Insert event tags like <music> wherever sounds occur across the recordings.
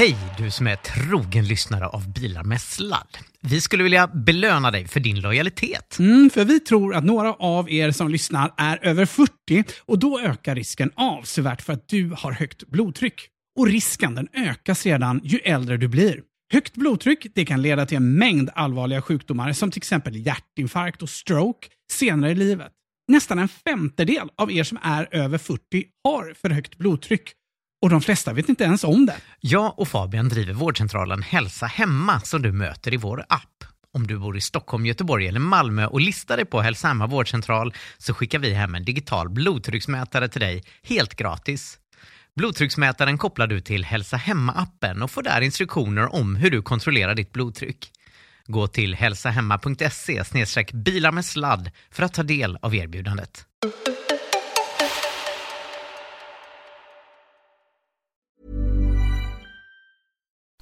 Hej du som är trogen lyssnare av Bilar med sladd. Vi skulle vilja belöna dig för din lojalitet. Mm, för vi tror att några av er som lyssnar är över 40 och då ökar risken avsevärt för att du har högt blodtryck. Och risken den ökar sedan ju äldre du blir. Högt blodtryck det kan leda till en mängd allvarliga sjukdomar som till exempel hjärtinfarkt och stroke senare i livet. Nästan en femtedel av er som är över 40 har för högt blodtryck och de flesta vet inte ens om det. Jag och Fabian driver vårdcentralen Hälsa Hemma som du möter i vår app. Om du bor i Stockholm, Göteborg eller Malmö och listar dig på Hälsa Hemma vårdcentral så skickar vi hem en digital blodtrycksmätare till dig helt gratis. Blodtrycksmätaren kopplar du till Hälsa Hemma-appen och får där instruktioner om hur du kontrollerar ditt blodtryck. Gå till hälsahemma.se bilar med sladd för att ta del av erbjudandet.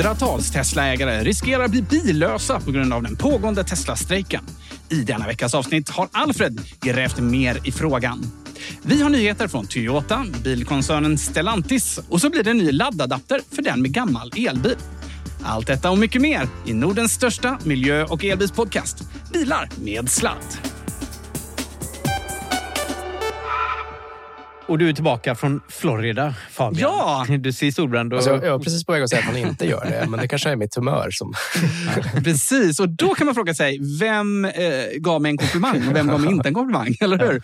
Hundratals Teslaägare riskerar att bli billösa på grund av den pågående Tesla-strejken. I denna veckas avsnitt har Alfred grävt mer i frågan. Vi har nyheter från Toyota, bilkoncernen Stellantis och så blir det en ny laddadapter för den med gammal elbil. Allt detta och mycket mer i Nordens största miljö och elbilspodcast. Bilar med sladd. Och du är tillbaka från Florida, Fabian. Ja! Du ser solbränd och... Alltså, jag var precis på väg att säga att han inte gör det, men det kanske är mitt humör som... <laughs> Precis, och då kan man fråga sig, vem eh, gav mig en komplimang och vem gav mig inte en komplimang? Eller hur?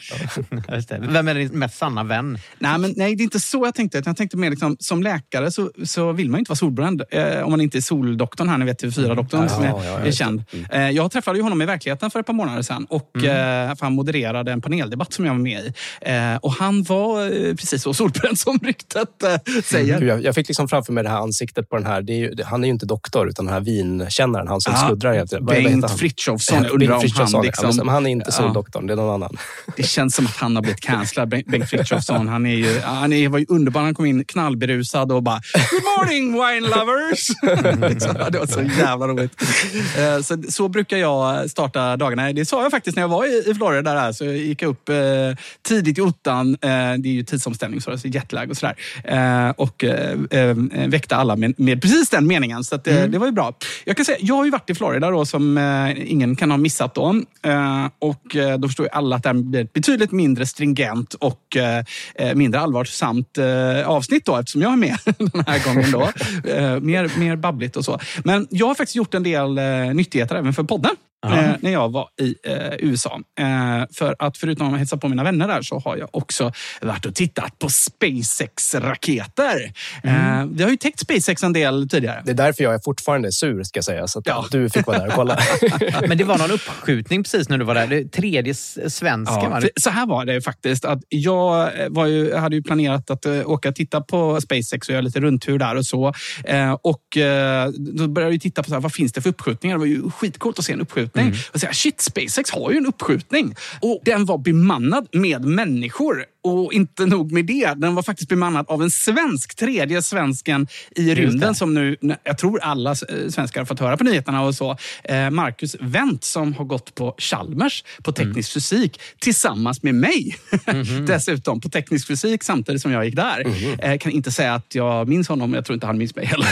Vem är din mest sanna vän? Nej, men, nej, det är inte så jag tänkte. Jag tänkte mer liksom, som läkare så, så vill man inte vara solbränd. Eh, om man inte är soldoktorn här, ni vet TV4-doktorn Ja, som är, ja, ja, är känd. Eh, jag träffade ju honom i verkligheten för ett par månader sedan och eh, för han modererade en paneldebatt som jag var med i. Eh, och han var eh, precis så solbränd som ryktet eh, säger. Jag, jag fick liksom framför mig det här ansiktet på den här. Är ju, han är ju inte doktor, utan den här vinkännaren. Han som Ja, sluddrar Bengt? Frithiofsson. Jag <laughs> undrar om han ja, liksom... men han är inte Ja. soldoktorn, det är någon annan. Det känns som att han har blivit cancellad, Bengt Frithiofsson. Han, är ju, han är, var ju underbar. Han kom in knallberusad och bara “Good morning wine lovers!” <laughs> Så Det var så jävla roligt. Eh, Så, så brukar jag starta dagarna. Det sa jag faktiskt när jag var i i Florida. Där, så jag gick upp tidigt i ottan. Eh, Det är ju tidsomställning, så det är jetlag och sådär. Eh, Och eh, eh, väckte alla med, med precis den meningen. Så att, eh, det var ju bra. Jag kan säga, jag har ju varit i Florida då, som ingen kan ha missat. Då. Och då förstår ju alla att det här blir ett betydligt mindre stringent och mindre allvarsamt avsnitt då, eftersom jag är med <laughs> den här gången. Då. <laughs> Mer, mer babbligt och så. Men jag har faktiskt gjort en del nyttigheter även för podden. Eh, när jag var i eh, USA. Eh, för att förutom att hälsa på mina vänner där så har jag också varit och tittat på SpaceX-raketer. Eh, vi har ju täckt SpaceX en del tidigare. Det är därför jag är fortfarande sur, ska jag säga. Så att Ja. du fick vara där och kolla. <laughs> Men det var någon uppskjutning precis när du var där. Det tredje s- svenska Ja, va? för så här var det faktiskt. Att jag eh, var ju, hade ju planerat att åka och titta på SpaceX och göra lite rundtur där och så. Och Då började jag titta på så här, vad finns det för uppskjutningar. Det var ju skitcoolt att se en uppskjutning. Och säga, shit, SpaceX har ju en uppskjutning. Och Den var bemannad med människor. Och inte nog med det, den var faktiskt bemannad av en svensk, tredje svensken i rymden som nu, jag tror alla eh, svenskar har fått höra på nyheterna och så. Eh, Marcus Wendt som har gått på Chalmers på teknisk fysik tillsammans med mig. <laughs> Dessutom på teknisk fysik samtidigt som jag gick där. Eh, kan inte säga att jag minns honom, jag tror inte han minns mig heller.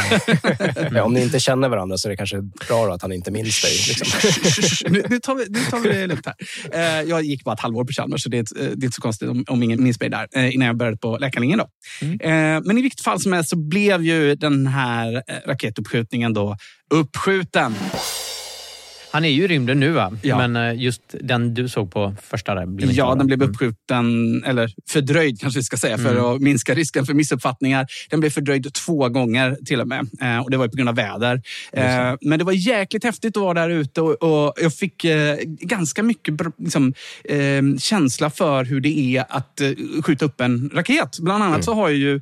<laughs> Ja, om ni inte känner varandra så är det kanske bra då att han inte minns dig. Liksom. <laughs> nu, nu, tar vi, nu tar vi det lugnt här. Eh, jag gick bara ett halvår på Chalmers, så det är, det är inte så konstigt om, om ingen minns mig där eh, innan jag började på läkarlinjen. Då. Eh, men i vilket fall som helst så blev ju den här raketuppskjutningen då uppskjuten. Han är ju i rymden nu va? Ja. Men eh, just den du såg på första där blev Ja, den blev uppskjuten, eller fördröjd kanske vi ska säga, för att minska risken för missuppfattningar. Den blev fördröjd två gånger till och med. Eh, och det var ju på grund av väder. Eh, men det var jäkligt häftigt att vara där ute och, och jag fick eh, ganska mycket liksom, eh, känsla för hur det är att skjuta upp en raket. Bland annat så har ju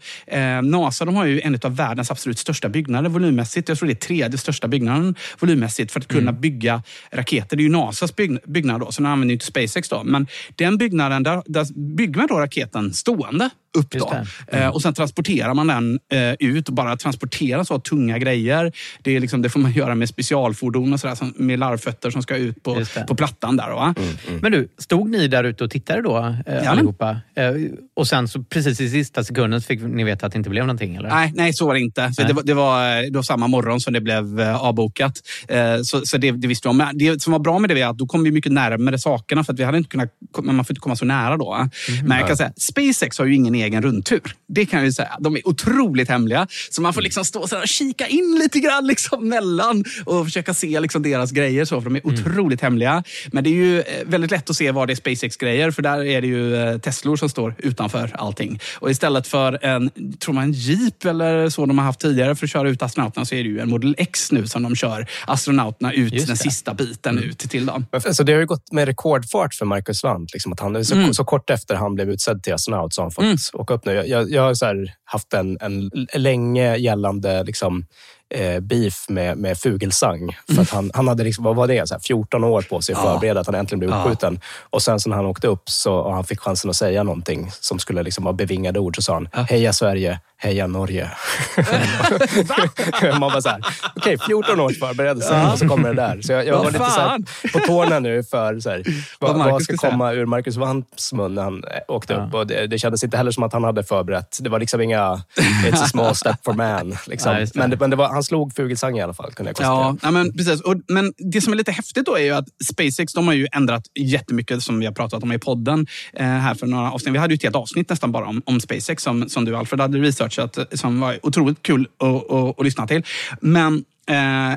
NASA de har ju en av världens absolut största byggnader volymmässigt. Jag tror det är tredje största byggnaden volymmässigt för att kunna bygga raketer. Det är ju NASAs bygg, byggnad då, så den använder inte SpaceX. Då. Men den byggnaden, där, där bygger man då raketen stående upp. Då. Eh, och sen transporterar man den eh, ut. Och bara transportera så tunga grejer, det, är liksom, det får man <laughs> göra med specialfordon och sådär, med larvfötter som ska ut på, på plattan. där. Va? Men du, stod ni där ute och tittade då eh, Ja. allihopa? Eh, och sen så precis i sista sekunden så fick ni veta att det inte blev någonting? Eller? Nej, nej, så var det inte. Nej. det, var, det, var, det var samma morgon som det blev eh, avbokat. Eh, så så det, det visste vi om. Men det som var bra med det var att då kom vi mycket närmare sakerna. För att vi hade inte kunnat, man får inte komma så nära då. Mhm. Men jag kan säga, SpaceX har ju ingen egen rundtur. Det kan jag ju säga. De är otroligt hemliga. Så man får liksom stå och kika in lite grann liksom mellan och försöka se liksom deras grejer. Så, för de är Mm. otroligt hemliga. Men det är ju eh, väldigt lätt att se vad det är SpaceX-grejer. För där är det ju eh, Teslor som står utanför allting. Och istället för en, tror man en Jeep eller så de har haft tidigare för att köra ut astronauterna så är det ju en Model X nu som de kör astronauterna ut den det. Sista biten ut till dem. Men för- Så det har ju gått med rekordfart för Marcus Wandt. Liksom, att han, så, Mm. så kort efter han blev utsedd till astronaut så har han fått åka upp nu. Jag, jag, jag har haft en, en länge gällande liksom, eh, beef med, med Fugelsang. För att han, han hade liksom, vad var det, så här 14 år på sig att förbereda att han äntligen blev uppskjuten. Och sen så när han åkte upp så, och han fick chansen att säga någonting som skulle liksom vara bevingade ord så sa han Heja Sverige, heja Norge. <laughs> Man bara så här, okej, 14 års förberedelse och så kommer det där. Så jag, jag var lite så här, på tårna nu för så här, Vad vad, vad ska ska säga. komma ur Marcus Wandts mun när han eh, åkte upp. Och det, det kändes inte heller som att han hade förberett. Det var liksom inga It's a small step for man. <laughs> Liksom. Men det, men det var, han slog Fugelsang i alla fall, kunde jag konstatera. Ja, ja, men precis. Och, men det som är lite häftigt då är ju att SpaceX de har ju ändrat jättemycket som vi har pratat om i podden eh, här för några avsnitt. Vi hade ju ett helt avsnitt nästan bara om, om SpaceX som, som du Alfred hade researchat eh, som var otroligt kul att, att, att lyssna till. Men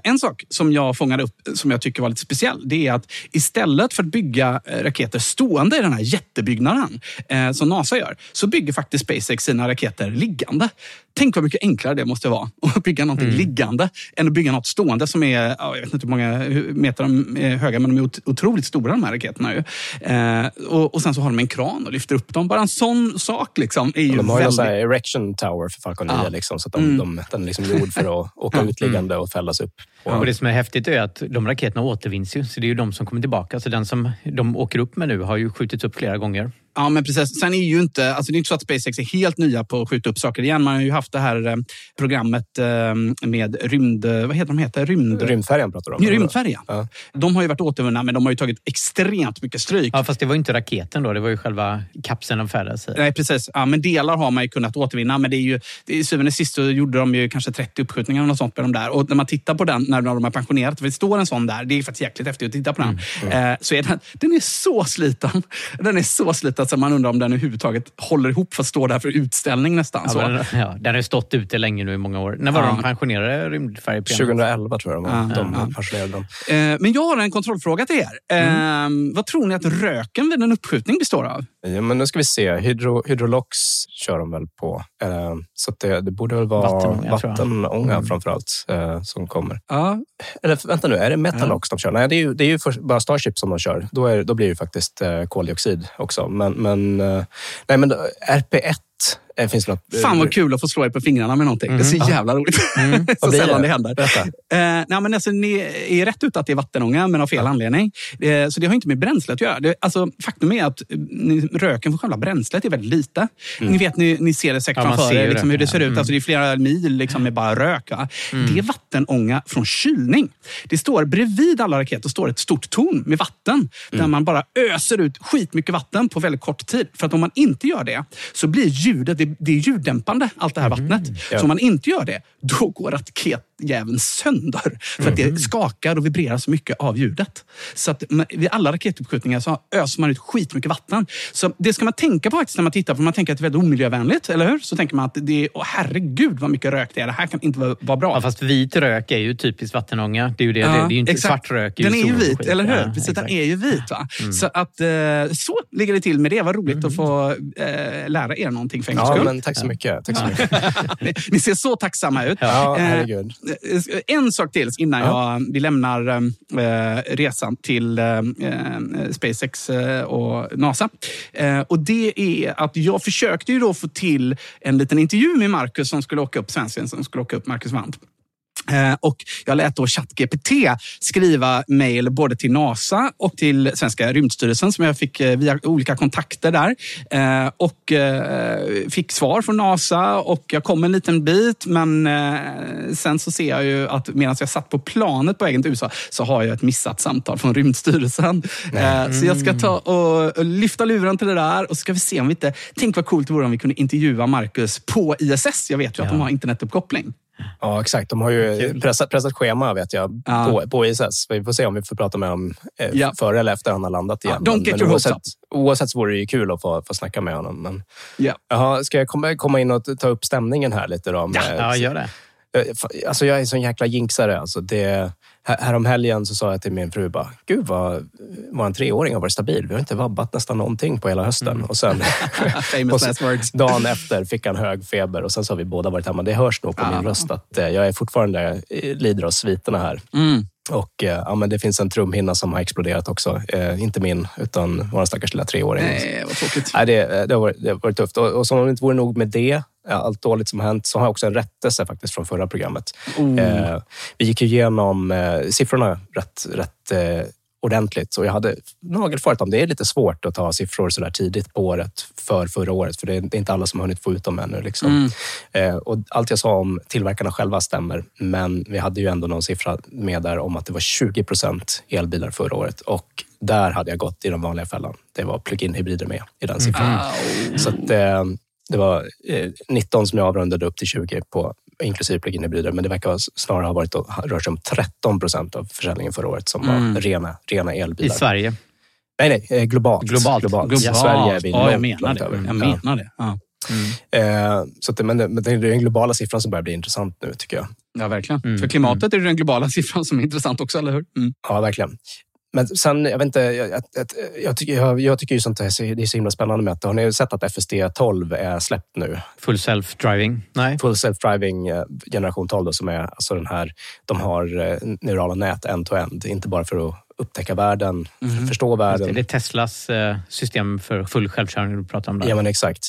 en sak som jag fångade upp som jag tycker var lite speciell, det är att istället för att bygga eh, raketer stående i den här jättebyggnaden eh, som NASA gör, så bygger faktiskt SpaceX sina raketer liggande. Tänk vad mycket enklare det måste vara <laughs> att bygga någonting liggande än att bygga något stående som är, ja, jag vet inte hur många meter de är höga, men de är ot- otroligt stora de här raketerna. Ju. Eh, och, sen så har de en kran och lyfter upp dem. Bara en sån sak liksom är ju De har ju väldigt... här erection tower för Falcon 9, Ja. liksom, så att de, de, den är liksom gjord för att <laughs> åka utliggande och fällas upp. Och det som är häftigt är att de raketerna återvinns ju, så det är ju de som kommer tillbaka. Så den som de åker upp med nu har ju skjutits upp flera gånger. Ja, men precis. Sen är ju inte, alltså det är inte så att SpaceX är helt nya på att skjuta upp saker igen. Man har ju haft det här eh, programmet eh, med rymd... Vad heter de? Heter? Rymd... Rymdfärjan pratar du om. Ja, Rymdfärjan. Ja. De har ju varit återvunna, men de har ju tagit extremt mycket stryk. Ja, fast det var ju inte raketen då, det var ju själva kapseln de färdades i. Nej, precis. Ja, men delar har man ju kunnat återvinna. Men det är ju, i syvende och sist så gjorde de ju kanske 30 uppskjutningar och något sånt med de där. Och när man tittar på den när de har pensionerat, för det står en sån där, det är faktiskt jäkligt häftigt att titta på den. Eh, så är den, den är så sliten. Den är så sliten Alltså man undrar om den överhuvudtaget håller ihop för att stå där för utställning nästan. Ja, så. men, ja, den har stått ute länge nu i många år. När var Ja. de pensionerade rymdfärjeprogrammet? 2011 tror jag de, var. Ja, de ja. pensionerade dem. Eh, Men jag har en kontrollfråga till er. Eh, vad tror ni att röken vid en uppskjutning består av? Ja, men nu ska vi se. Hydro, Hydrolox kör de väl på. Eh, så att det, det borde väl vara Vattenånga, Mm. framför allt eh, som kommer. Ja, Eller vänta nu, är det Metalox de kör? Nej, det är ju, det är ju bara Starship som de kör. Då, är, då blir det ju faktiskt eh, koldioxid också. Men, men, eh, nej, men eh, RP1 eh, finns det något... Fan vad kul att få slå er på fingrarna med någonting. Det är så jävla roligt. <laughs> så Vad blir sällan det händer. Eh, nej, men alltså, ni är rätt ut att det är vattenånga, men av fel anledning. Eh, så det har inte med bränslet att göra. Det, alltså, faktum är att eh, röken från själva bränslet är väldigt lite. Ni vet, ni, ni ser det säkert Ja, framför er, liksom, hur det ser ja. ut. Mm. Alltså, det är flera mil liksom, med bara rök. Va? Det är vattenånga från kylning. Det står bredvid alla raketer står ett stort torn med vatten. Där man bara öser ut skitmycket vatten på väldigt kort tid. För att om man inte gör det så blir ljudet, det, det är ljuddämpande, allt det här vattnet. Ja. Så om man inte gör det, då går raketjäveln sönder. För att det skakar och vibrerar så mycket av ljudet. Så att vid alla raketuppskjutningar så öser man ut skitmycket vatten. Så det ska man tänka på faktiskt när man tittar på. Man tänker att det är väldigt omiljövänligt, eller hur? Så tänker man att det är, åh herregud vad mycket rök det är. Det här kan inte vara, vara bra. Ja, fast vit rök är ju typiskt vattenånga. Det är ju, det. det, det är ju inte exakt. svart rök. Den är ju vit, eller hur? Ja, Precis, den exakt. Mm. är ju vit. Va? Så, att, eh, så ligger det till med det. Vad roligt att få eh, lära er någonting för en Ja, men tack så mycket. Tack så mycket. ni, <laughs> ni ser så tacksamma ut. Ja, Eh, herregud. Eh, En sak till innan Ja. jag, vi lämnar eh, resan till eh, eh, SpaceX eh, och NASA. Eh, och det är att jag försökte ju då få till en liten intervju med Marcus som skulle åka upp, svensken som skulle åka upp, Marcus Wandt. Eh, Och jag lät då ChatGPT skriva mejl både till NASA och till Svenska rymdstyrelsen som jag fick eh, via olika kontakter där. Eh, Och fick svar från NASA och jag kom en liten bit men sen så ser jag ju att medan jag satt på planet på vägen till USA så har jag ett missat samtal från Rymdstyrelsen. Eh, Så jag ska ta och lyfta luren till det där och så ska vi se om vi inte... Tänk vad coolt det vore om vi kunde intervjua Marcus på ISS. Jag vet ju att de har internetuppkoppling. Ja, exakt. De har ju pressat, pressat schema vet jag Ja. på, på ISS. Vi får se om vi får prata med dem eh, Ja. före eller efter han har landat igen. Ja, don't get hopes oavsett, up. oavsett så vore det ju kul att få, få snacka med honom. Men, Ja. jaha, ska jag komma, komma in och ta upp stämningen här lite? Då, med, Ja, gör det. Eh, Alltså jag är en sån jäkla jinxare. Alltså det, här, härom helgen så sa jag till min fru bara, gud vad vår treåring har varit stabil. Vi har inte vabbat nästan någonting på hela hösten. Och sen <laughs> och words. dagen efter fick han hög feber och sen så har vi båda varit hemma. Det hörs nog på Ja. min röst att eh, jag är fortfarande eh, lider av sviterna här. Mm. Och eh, ja, men det finns en trumhinna som har exploderat också. Eh, inte min, utan vår stackars lilla treåring. Nej, vad tråkigt. Nej, det, det, har varit, det har varit tufft. Och, och som om det inte vore nog med det, ja, allt dåligt som har hänt, så har jag också en rättelse faktiskt från förra programmet. Oh. Eh, vi gick ju igenom eh, siffrorna rätt, rätt eh, ordentligt och jag hade nagelfarit om det är lite svårt att ta siffror så där tidigt på året för förra året, för det är, inte alla som har hunnit få ut dem ännu. Liksom. Eh, och allt jag sa om tillverkarna själva stämmer, men vi hade ju ändå någon siffra med där om att det var 20 procent elbilar förra året och där hade jag gått i den vanliga fällan. Det var plug-in hybrider med i den siffran. Så att, eh, det var eh, 19 som jag avrundade upp till 20 på inklusive plug-in hybrider, men det verkar snarare ha varit att rör sig om 13 procent av försäljningen förra året som var rena, rena I elbilar. Sverige. Nej, nej, eh, globalt. Globalt. Globalt. Sverige är vi ja, jag långt, menar långt det. över. Jag Ja. menar det. Ja. Eh, så att, det- men, det- men det är den globala siffran som börjar bli intressant nu, tycker jag. ja, verkligen. Mm, För klimatet är det den globala <laughs> siffran som är intressant också, eller hur? Mm. Ja, verkligen. Men sen, jag vet inte, jag, jag, jag, tycker, jag, tycker ju sånt här, är- det är så himla spännande med att, har ni sett att FSD 12 är släppt nu? Full self-driving? Nej. Full self-driving eh, generation 12 då, som är alltså den här, de har eh, neurala nät end-to-end, inte bara för att upptäcka världen, Mhm. förstå Det världen. det är Teslas eh, system för full självkörning du pratar om där. Ja, men exakt.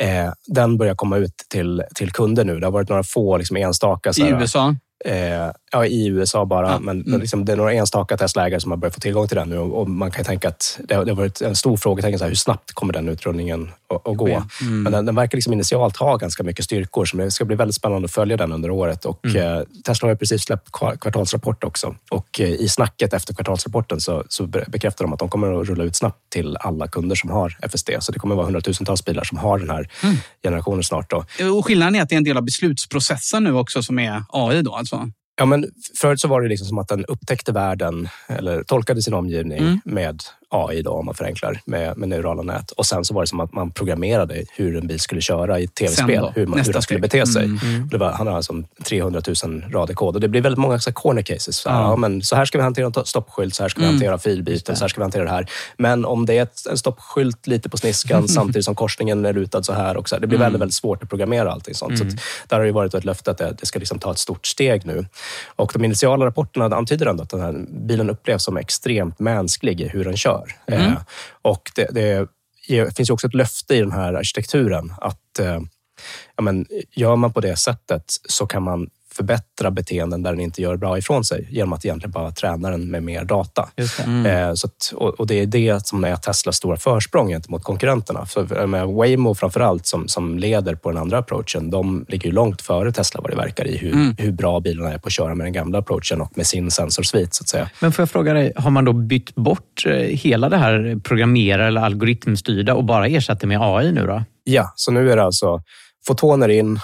Eh, den börjar komma ut till, till kunder nu. Det har varit några få liksom, enstaka. så I USA? Eh, ja, I USA bara, Ja, men, mm. men liksom, det är några enstaka Tesla-ägare som har börjat få tillgång till den nu. Och, och man kan tänka att det det har varit en stor frågetecken, så här, hur snabbt kommer den utrullningen att, gå? Mm. Men den, den verkar liksom initialt ha ganska mycket styrkor, så det ska bli väldigt spännande att följa den under året. Och, Mm. eh, Tesla har precis släppt kvar- kvartalsrapport också. Och eh, i snacket efter kvartalsrapporten så, så be- bekräftar de att de kommer att rulla ut snabbt till alla kunder som har FSD. Så det kommer vara hundratusentals bilar som har den här Mm. generationen snart. Då. Och skillnaden är att det är en del av beslutsprocessen nu också som är AI då alltså? Ja, men förut så var det liksom som att den upptäckte världen eller tolkade sin omgivning Mm. med AI då, om man förenklar, med, med neurala nät. Och sen så var det som att man programmerade hur en bil skulle köra i tv-spel, hur, man, hur den skulle bete sig. Mm. Det var, han har alltså 300 000 rader kod och det blir väldigt många så corner cases. Så, Ja. ja, men så här ska vi hantera en to- stoppskylt, så här ska vi Mm. hantera filbyten, så här ska vi hantera det här. Men om det är ett, en stoppskylt lite på sniskan <laughs> samtidigt som korsningen är lutad så här. Och så här det blir Mm. väldigt, väldigt svårt att programmera allting sånt. Så att, där har det varit ett löfte att det, det ska liksom ta ett stort steg nu. Och de initiala rapporterna antyder ändå att den här bilen upplevs som extremt mänsklig i hur den kör. Eh, och det, det ger- finns också ett löfte i den här arkitekturen att eh, ja, men, gör man på det sättet så kan man förbättra beteenden där den inte gör bra ifrån sig genom att egentligen bara träna den med mer data. Just det. Eh, så att, och, det är det som är Teslas stora försprång gentemot konkurrenterna. För, med Waymo framför allt, som, som leder på den andra approachen, de ligger ju långt före Tesla vad det verkar i hur, hur bra bilarna är på att köra med den gamla approachen och med sin sensorsvit, så att säga. Men får jag fråga dig, har man då bytt bort eh, hela det här programmera eller algoritmstyrda och bara ersatt det med AI nu då? Ja, så nu är det alltså fotoner in,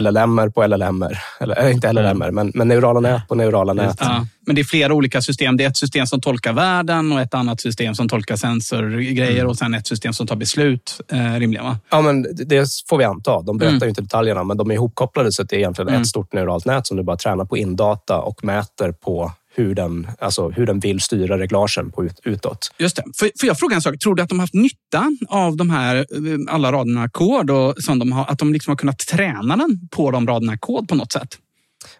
LLM på LLM, eller äh, inte LLM, men, men neurala nät på neurala nät. Ja, men det är flera olika system. Det är ett system som tolkar världen och ett annat system som tolkar sensorgrejer och sen ett system som tar beslut, eh, rimligen va? Ja, men det- får vi anta. De berättar Mm. inte detaljerna, men de är ihopkopplade så att det är egentligen Mm. ett stort neuralt nät som du bara tränar på indata och mäter på hur den, alltså hur den vill styra reglagen på ut, utåt. Just det. Får, får jag fråga en sak? Tror du att de har haft nytta av de här eh, alla raderna kod och som de har, att de liksom har kunnat träna den på de raderna kod på något sätt?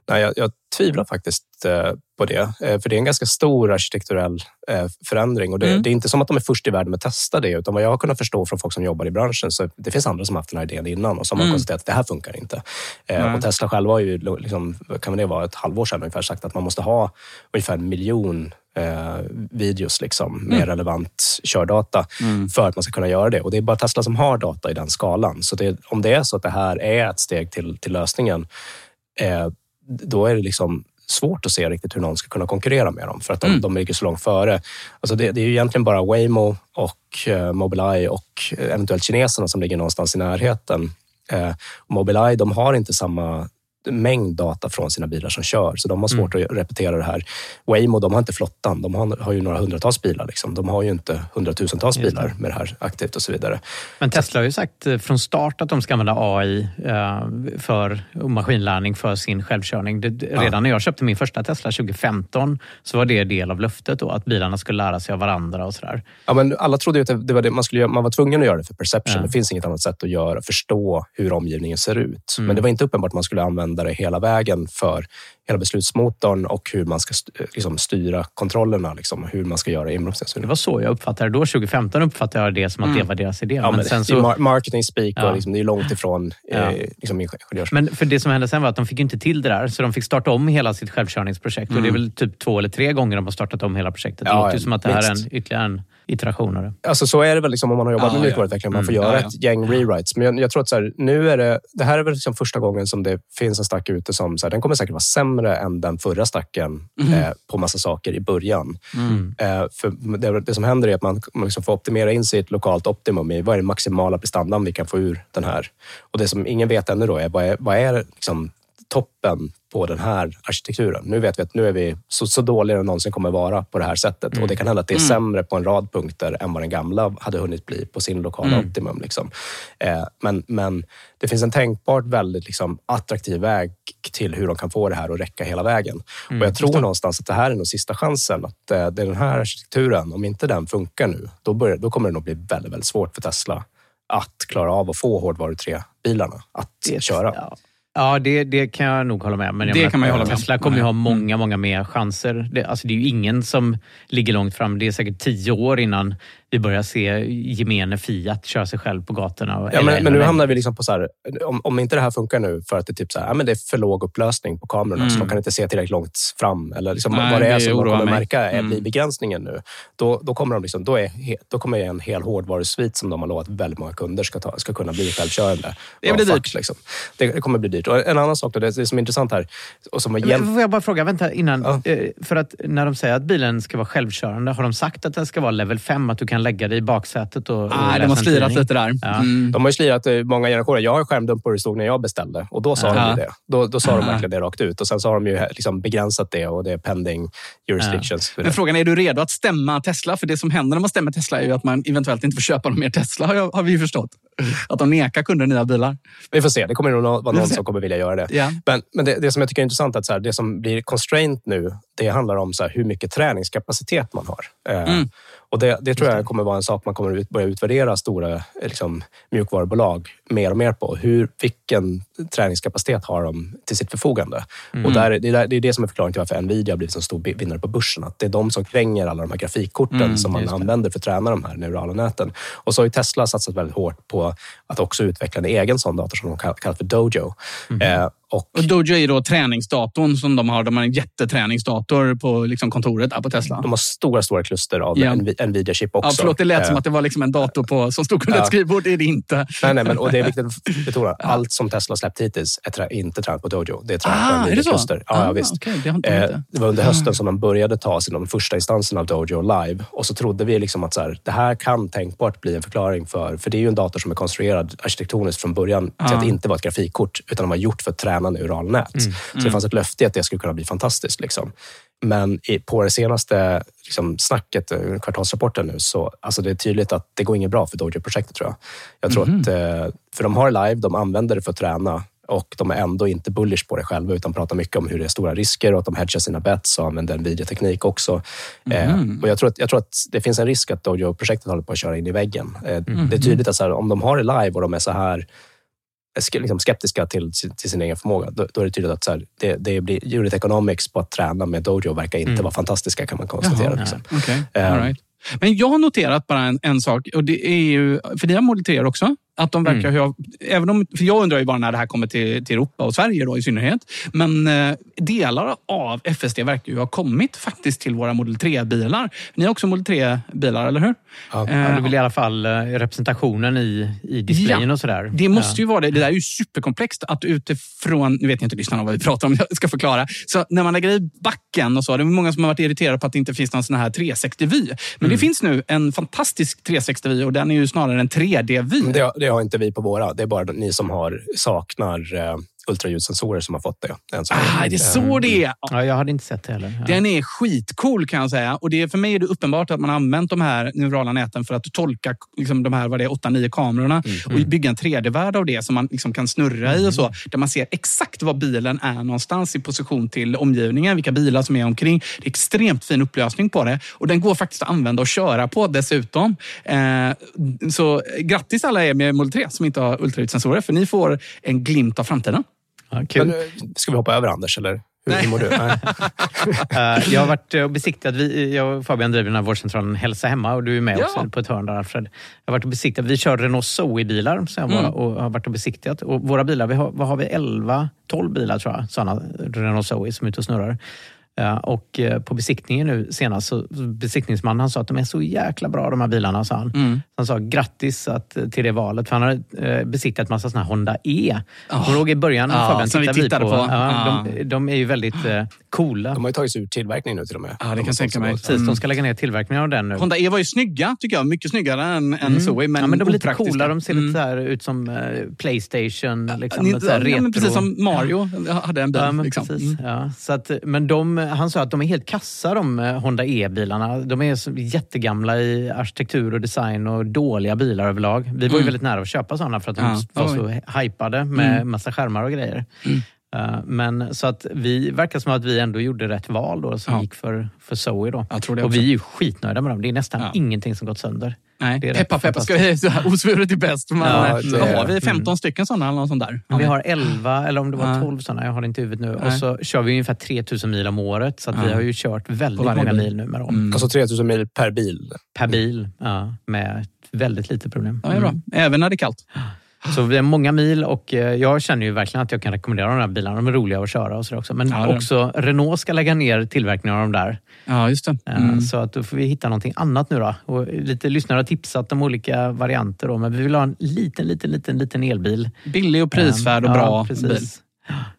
Nej, jag, jag tvivlar faktiskt eh, på det, eh, för det är en ganska stor arkitekturell eh, förändring. Och det, Mm. det är inte som att de är först i världen med att testa det, utan vad jag har kunnat förstå från folk som jobbar i branschen, så det finns andra som haft den här idén innan och som Mm. har konstaterat att det här funkar inte. Nej. och Tesla själva har ju, liksom, kan det vara, ett halvår sedan ungefär sagt att man måste ha ungefär en miljon eh, videos liksom, med Mm. relevant kördata för att man ska kunna göra det. Och det är bara Tesla som har data i den skalan. Så det, om det är så att det här är ett steg till, till lösningen, eh, då är det liksom svårt att se riktigt hur någon ska kunna konkurrera med dem för att de, Mm. de ligger så långt före. Alltså det, det är ju egentligen bara Waymo och eh, Mobileye och eh, eventuellt kineserna som ligger någonstans i närheten. Eh, Mobileye de har inte samma mängd data från sina bilar som kör, så de har svårt att repetera det här. Waymo, de har inte flottan. De har, har ju några hundratals bilar. Liksom. De har ju inte hundratusentals bilar med det här aktivt och så vidare. Men Tesla har ju sagt eh, från start att de ska använda AI eh, för maskinlärning för sin självkörning. Det, redan när jag köpte min första Tesla 2015 så var det del av löftet då, att bilarna skulle lära sig av varandra och sådär. Ja, men alla trodde ju att det, det var det man skulle göra. Man var tvungen att göra det för perception. Ja. Det finns inget annat sätt att göra, förstå hur omgivningen ser ut. Mm. Men det var inte uppenbart att man skulle använda användare hela vägen för hela beslutsmotorn och hur man ska liksom, styra kontrollerna, liksom, hur man ska göra inbromsning. Det var så jag uppfattade det då. 2015 uppfattade jag det som att det var deras idé. Ja, men sen det är så, mar- marketing speak Ja. och liksom, det är långt ifrån Ja. eh, liksom, ingenjörs... men för det som hände sen var att de fick inte till det där, så de fick starta om hela sitt självkörningsprojekt. Och det är väl typ två eller tre gånger de har startat om hela projektet. Det Ja, låter ju som att det här är en, minst. ytterligare en iteration av det. Alltså så är det väl liksom om man har jobbat med mjukvaruutveckling. Man får Mm, göra ett gäng rewrites. Men jag, jag tror att så här, nu är det, det här är väl liksom första gången som det finns en stack ute som så här, den kommer säkert vara sämre än den förra stacken eh, på massa saker i början. Eh, för det, det som händer är att man, man liksom får optimera in sitt lokalt optimum i vad är den maximala prestandan vi kan få ur den här. Och det som ingen vet ännu då är vad är, vad är liksom toppen på den här arkitekturen. Nu vet vi att nu är vi så, så dåliga den någonsin kommer vara på det här sättet. Och det kan hända att det är sämre på en rad punkter än vad den gamla hade hunnit bli på sin lokala optimum. Liksom. Eh, men, men det finns en tänkbart väldigt liksom, attraktiv väg till hur de kan få det här att räcka hela vägen. och jag tror någonstans att det här är nog sista chansen. Att eh, det är den här arkitekturen, om inte den funkar nu, då, börjar, då kommer det nog bli väldigt, väldigt svårt för Tesla att klara av att få hårdvaru 3-bilarna att köra. Ja. Ja, det, det kan jag nog hålla med om. Det menar, kan man hålla med om. Tesla kommer ju ha Mm. många, många mer chanser. Det, alltså, det är ju ingen som ligger långt fram. Det är säkert tio år innan vi börjar se gemene Fiat köra sig själv på gatorna. och- Ja, men, men nu hamnar vi liksom på så här, om, om inte det här funkar nu för att det, typ så här, ja, men det är för låg upplösning på kamerorna så de kan inte se tillräckligt långt fram eller liksom Nej, vad det är som de kommer mig. märka är, Mm. blir begränsningen nu. Då, då, kommer de liksom, då, är, då kommer en hel hårdvarusvit som de har lovat väldigt många kunder ska, ta, ska kunna bli självkörande. Det blir dyrt. Liksom. Det, det kommer bli dyrt. Och en annan sak då, det, det som är intressant här och som har hjälpt Får jag bara fråga, vänta innan. Ja. Eh, För att när de säger att bilen ska vara självkörande, har de sagt att den ska vara level 5? Att du kan kan lägga det i baksätet och, och Ah, läsa de har slirat tidning. lite där. Ja. Mm. De har ju slirat i många generationer. Jag har skärmdump på hur det stod när jag beställde och då sa de Ja. ju det. Då, då sa de Ja. verkligen det rakt ut. Och Sen så har de ju liksom begränsat det och det är pending jurisdictions. Men frågan är, är du redo att stämma Tesla? För det som händer när man stämmer Tesla är ju att man eventuellt inte får köpa någon mer Tesla, har, jag, har vi ju förstått. Att de nekar kunder nya bilar. Vi får se. Det kommer nog vara någon som kommer vilja göra det. Ja. Men, men det, det som jag tycker är intressant är att så här, det som blir constraint nu, det handlar om så här, hur mycket träningskapacitet man har. Eh, Mm. Och det, det tror jag kommer vara en sak man kommer ut, börja utvärdera stora liksom, mjukvarubolag mer och mer på. Hur, vilken träningskapacitet har de till sitt förfogande? Och där, det, är det är det som är förklaringen till varför Nvidia har blivit en stor vinnare på börsen. Att det är de som kränger alla de här grafikkorten Mm, som man använder för att träna de här neurala näten. Och så har ju Tesla satsat väldigt hårt på att också utveckla en egen sån dator som de kall- kallar för Dojo. Eh, och Och Dojo är då träningsdatorn som de har. De har en jätteträningsdator på liksom kontoret på Tesla. de har stora, stora kluster av Ja. Nvi- Nvidia-chip också. Ja, förlåt, det lät som Eh, att det var liksom en dator på, som stod under Ja. ett skrivbord. Det är det inte. Nej, nej, men, och det är viktigt att <laughs> betona. Allt som Tesla har släppt hittills är trä, inte tränat på Dojo. Det är tränat Ah, på? Nvidia-kluster. Ja, ja, Ah, visst. okej, det har inte Eh, det var under hösten som de började ta sig de första instanserna av Dojo live. Och så trodde vi liksom att så här, det här kan tänkbart bli en förklaring för... För det är ju en dator som är konstruerad arkitektoniskt från början till Ja. att inte vara ett grafikkort, utan de var gjort för att träna neuralnät. Mm. Så det fanns ett löfte att det skulle kunna bli fantastiskt. Liksom. Men på det senaste liksom, snacket, eh, kvartalsrapporten nu, så alltså det är tydligt att det går inget bra för Dojo-projektet tror jag. Jag tror Mhm. att, eh, för de har live, de använder det för att träna och de är ändå inte bullish på det själva utan pratar mycket om hur det är stora risker och att de hedgar sina bets och använder Nvidia-teknik också. Eh, Mhm. och jag, tror att, jag tror att det finns en risk att Dojo-projektet håller på att köra in i väggen. Eh, Mhm. Det är tydligt att här, om de har det live och de är så här liksom skeptiska till, till sin egen förmåga, då, då är det tydligt att så här, det, det blir unit economics på att träna med Dojo verkar inte vara fantastiska kan man konstatera. Jaha, liksom. Okej, Eh. all right. Men jag har noterat bara en, en sak. Och det är ju, för det har Model 3 också. Att de verkar ha, även om, för jag undrar ju bara när det här kommer till, till Europa och Sverige då, i synnerhet. Men eh, delar av FSD verkar ju ha kommit faktiskt till våra Model 3-bilar. Ni har också Model 3-bilar, eller hur? Ja. Eh, du vill i alla fall eh, representationen i, i displayen Ja, och sådär. Det måste ju vara det. Det där är ju superkomplext att utifrån, nu vet jag inte lyssnarna vad vi pratar om, <laughs> jag ska förklara. Så när man lägger i backen och så, det är många som har varit irriterade på att det inte finns någon sån här 360-vy. Men det finns nu en fantastisk 360-vy och den är ju snarare en 3D-vy. Det, det har inte vi på våra. Det är bara ni som har, saknar eh, ultraljudssensorer som har fått det. än så länge. Ah, det är så det är! Ja, jag hade inte sett det heller. Ja. Den är skitcool kan jag säga. Och det är, för mig är det uppenbart att man har använt de här neurala näten för att tolka liksom, de här vad det är, 8-9 kamerorna och bygga en 3D-värld av det som man liksom kan snurra i och så. Där man ser exakt var bilen är någonstans i position till omgivningen, vilka bilar som är omkring. Det är extremt fin upplösning på det och den går faktiskt att använda och köra på dessutom. Eh, så grattis alla er med Model 3 som inte har ultraljudssensorer för ni får en glimt av framtiden. Ja, kul. Men, eh, ska vi hoppa över Anders, eller? Hur, hur mår du? Nej. <laughs> Eh, jag har varit eh, och besiktat, vi, jag och Fabian driver den här vårdcentralen Hälsa Hemma och du är med Ja. också på ett hörn där Alfred. Jag har varit och besiktat, vi kör Renault Zoe-bilar så jag Mm. och har varit och besiktat. Och våra bilar, vi har, vad har vi? 11, 12 bilar tror jag, sådana Renault Zoe som är ute och snurrar. Ja, och eh, på besiktningen nu senast, så besiktningsmannen han sa att de är så jäkla bra de här bilarna. Sa han. Mm. han sa grattis att, till det valet, för han hade eh, besiktat massa såna här Honda E. Oh. Kommer du ihåg i början? Ja, Fabian, som vi tittade tittade på. Ja, Ja. de, de är ju väldigt eh, coola. De har ju tagits ur tillverkning nu till och med. Ja, det kan De jag tänka mig. Precis, de ska lägga ner tillverkningen av den nu. Honda E var ju snygga, tycker jag. Mycket snyggare än, än Zoe. Men, ja, men de är lite coola, de ser Mm. lite här ut som eh, Playstation. Liksom, Ni- så här ja, retro. precis som Mario hade en bil. Ja, men liksom. precis. Mm. Ja. Så att, men de, han sa att de är helt kassa de eh, Honda E-bilarna. De är jättegamla i arkitektur och design och dåliga bilar överlag. Vi var ju Mm. väldigt nära att köpa sådana för att de Ja, var så hypade med Mm. massa skärmar och grejer. Eh, Men så att vi verkar som att vi ändå gjorde rätt val då som Ja. gick för, för Zoe. Då. Jag tror det och vi är ju skitnöjda med dem. Det är nästan Ja. ingenting som gått sönder. Nej, Det är rätt peppa peppa ska vi så här, <laughs> osvuret är bäst. Men, Ja, eh, det- Vad har vi? 15 stycken sådana eller något sånt där? Vi har 11 eller om det var Ja. 12 sådana, jag har det inte i huvudet nu. Nej. Och så kör vi ungefär 3000 mil om året. Så att vi har ju kört väldigt många bil. mil nu med dem. Mm. Alltså 3000 mil per bil. Per bil, ja, med väldigt lite problem. Ja, det är bra. Mm. Även när det är kallt. <gasps> Så vi har många mil och eh, jag känner ju verkligen att jag kan rekommendera de här bilarna. De är roliga att köra och så också. Men Ja, är också Renault ska lägga ner tillverkningen av de där. Ja, just det. Eh, Mm. Så att då får vi hitta någonting annat nu då. Och lite lyssnare har tipsat om olika varianter då, men vi vill ha en liten, liten, liten, liten elbil. Billig och prisvärd och Eh, bra ja, bil. precis.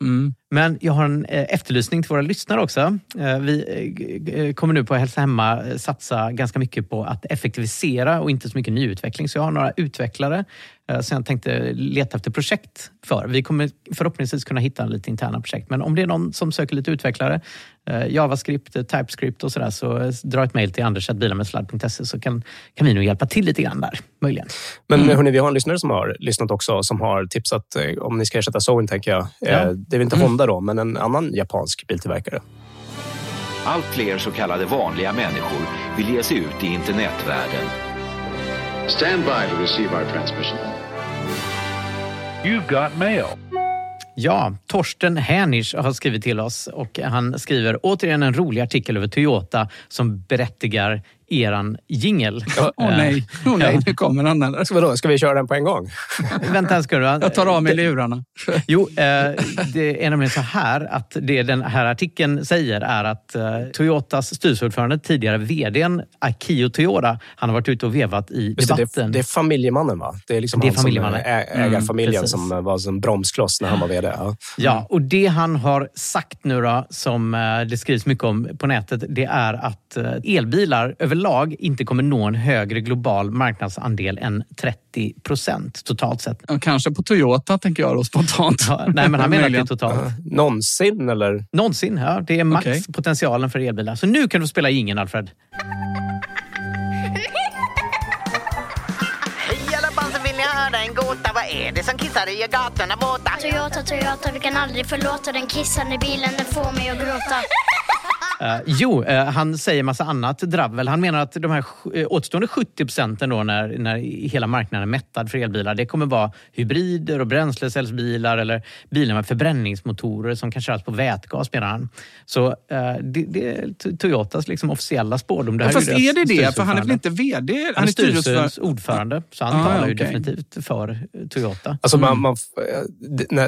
Mm. Men jag har en eh, efterlysning till våra lyssnare också. Eh, Vi eh, kommer nu på Hälsa Hemma satsa ganska mycket på att effektivisera och inte så mycket nyutveckling. Så jag har några utvecklare som jag tänkte leta efter projekt för. Vi kommer förhoppningsvis kunna hitta lite interna projekt. Men om det är någon som söker lite utvecklare, JavaScript, TypeScript och sådär, så dra ett mejl till anders.bilarmedsladd.se så kan, kan vi nog hjälpa till lite grann där, möjligen. Men mm. hörni, vi har en lyssnare som har lyssnat också, som har tipsat om ni ska ersätta Zoin, tänker jag. Ja. Det är väl inte Honda då, men en annan japansk biltillverkare. Allt fler så kallade vanliga människor vill ge sig ut i internetvärlden. Stand by to receive our transmission. You've got mail. Ja, Torsten Hänisch har skrivit till oss och han skriver återigen en rolig artikel över Toyota som berättigar eran jingel. Åh nej, oh, nej, nu kommer han. Eller? Så vadå, ska vi köra den på en gång? <laughs> Vänta en sekund. Jag tar av mig lurarna. <laughs> Jo, eh, det är nämligen så här att det den här artikeln säger är att eh, Toyotas styrelseordförande, tidigare vdn Akio Toyoda, han har varit ute och vevat i debatten. det, det är familjemannen, va? Det är, liksom Det är han som familjemannen. ägarfamiljen Mm, som var som bromskloss när han var vd. Ja. Ja, och det han har sagt nu då, som det skrivs mycket om på nätet, det är att elbilar överlag inte kommer nå en högre global marknadsandel än 30 procent totalt sett. Ja, kanske på Toyota, tänker jag då spontant. Ja, nej, men han menar att det totalt. Någonsin, eller? Någonsin, ja. Det är max Okej. potentialen för elbilar. Så nu kan du spela ingen Alfred. En gåta? Vad är det som kissar i gatorna våta? Toyota, Toyota, vi kan aldrig förlåta den kissande bilen, den får mig att gråta. Eh, jo, eh, han säger massa annat dravel. Han menar att de här uh, återstående 70 procenten då när, när hela marknaden är mättad för elbilar, det kommer vara hybrider och bränslecellsbilar eller bilar med förbränningsmotorer som kan köras på vätgas, menar han. Så eh, det, det är Toyotas liksom officiella spårdom. Det Ja, här fast ju är det det? För han är väl inte vd? Han är styrelsens ordförande, så han Ah, talar ju okej. definitivt för eh, Toyota. Alltså man, man, f- eh,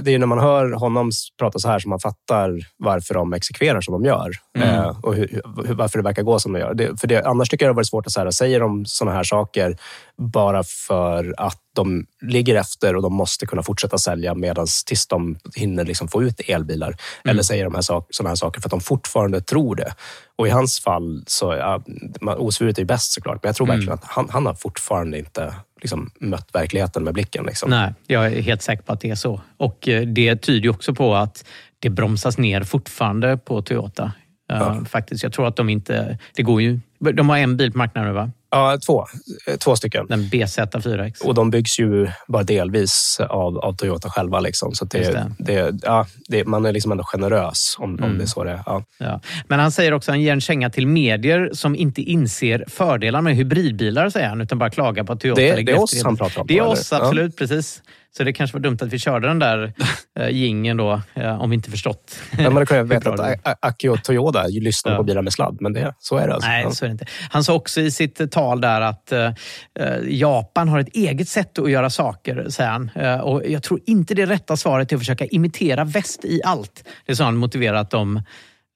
det- är ju när man hör honom prata så här som man fattar varför de exekverar som de gör. Eh, och hur, hur, varför det verkar gå som de gör. Det, för det, annars tycker jag det har varit svårt att säga, säger de såna här saker bara för att de ligger efter och de måste kunna fortsätta sälja medan tills de hinner liksom få ut elbilar. Eller säger de här sak, såna här saker för att de fortfarande tror det. Och i hans fall, så ja, osvuret är bäst såklart, men jag tror verkligen att han, han har fortfarande inte liksom, mött verkligheten med blicken. Liksom. Nej, jag är helt säker på att det är så. Och eh, det tyder också på att det bromsas ner fortfarande på Toyota. Eh, Faktiskt. Jag tror att de inte... Det går ju... De har en bil på marknaden va? Ja, två. Eh, Två stycken. Den BZ4X. Och de byggs ju bara delvis av, av Toyota själva. Liksom. Så att det, det. det. ja, det, man är liksom ändå generös om, Mm. om det är så det är. Ja. Ja. Men han säger också, han ger en känga till medier som inte inser fördelar med hybridbilar, säger han, utan bara klagar på att Toyota Det- det är oss han pratar om Det är oss, absolut. Precis. Så det kanske var dumt att vi körde den där uh, <laughs> gingen då, eh, om vi inte förstått. Men kan ju hur veta att det är. A- A- Aki och Toyota ju lyssnar Ja. på bilar med sladd, men det, så är det. Alltså. Nej, Ja. så är det inte. Han sa också i sitt tal där att eh, eh, Japan har ett eget sätt att göra saker, säger han. Eh, och jag tror inte det rätta svaret är att försöka imitera väst i allt. Det är så han motiverar att de, eh,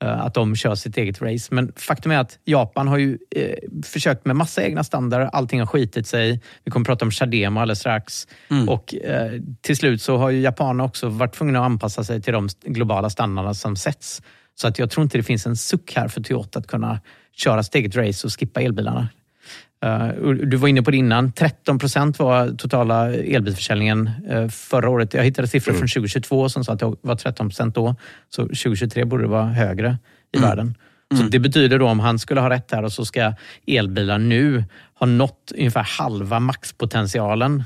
att de kör sitt eget race. Men faktum är att Japan har ju eh, försökt med massa egna standarder. Allting har skitit sig. Vi kommer prata om Chadema alldeles strax. Och eh, till slut så har ju japanerna också varit tvungna att anpassa sig till de globala standarderna som sätts. Så att jag tror inte det finns en suck här för Toyota att kunna köra sitt eget race och skippa elbilarna. Eh, du var inne på det innan. 13 procent var totala elbilsförsäljningen eh, förra året. Jag hittade siffror från 2022 som sa att det var 13 procent då. Så 2023 borde det vara högre i världen. Så Det betyder då om han skulle ha rätt här och så ska elbilar nu ha nått ungefär halva maxpotentialen.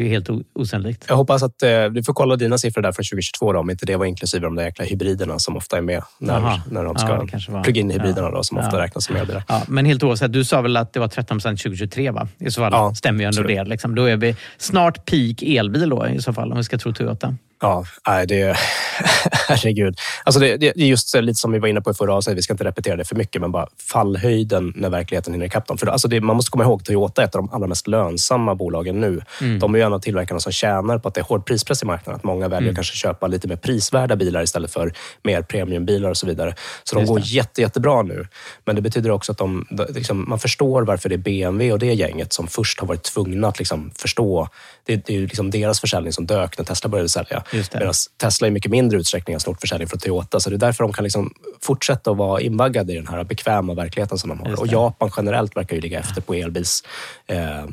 Det är helt osannolikt. Jag hoppas att eh, du får kolla dina siffror där från 2022 då, om inte det var inklusive de där jäkla hybriderna som ofta är med när, när de Ja, ska var- plugga in hybriderna ja. då, som Ja. ofta räknas som elbilar. Ja, men helt oavsett, du sa väl att det var 13 procent 2023 va? I så fall Ja, stämmer ju ändå absolut. det. Liksom. Då är vi snart peak elbil då i så fall, om vi ska tro Toyota. Ja, nej, det... <laughs> Herregud. Alltså det, det är just lite som vi var inne på i förra avsnittet, vi ska inte repetera det för mycket, men bara fallhöjden när verkligheten hinner ikapp dem. För alltså det, man måste komma ihåg Toyota är ett av de allra mest lönsamma bolagen nu. De är ju en av tillverkarna som tjänar på att det är hård prispress i marknaden. Att många väljer att kanske köpa lite mer prisvärda bilar istället för mer premiumbilar och så vidare. Så de Just går det. jätte, jättebra nu. Men det betyder också att de, liksom, man förstår varför det är BMW och det gänget som först har varit tvungna att liksom förstå. Det, det är ju liksom deras försäljning som dök när Tesla började sälja. Medan Tesla i mycket mindre utsträckning har snott försäljning från Toyota. Så det är därför de kan liksom fortsätta att vara invaggade i den här bekväma verkligheten som de har. Och. Japan generellt verkar ju ligga efter på elbils eh,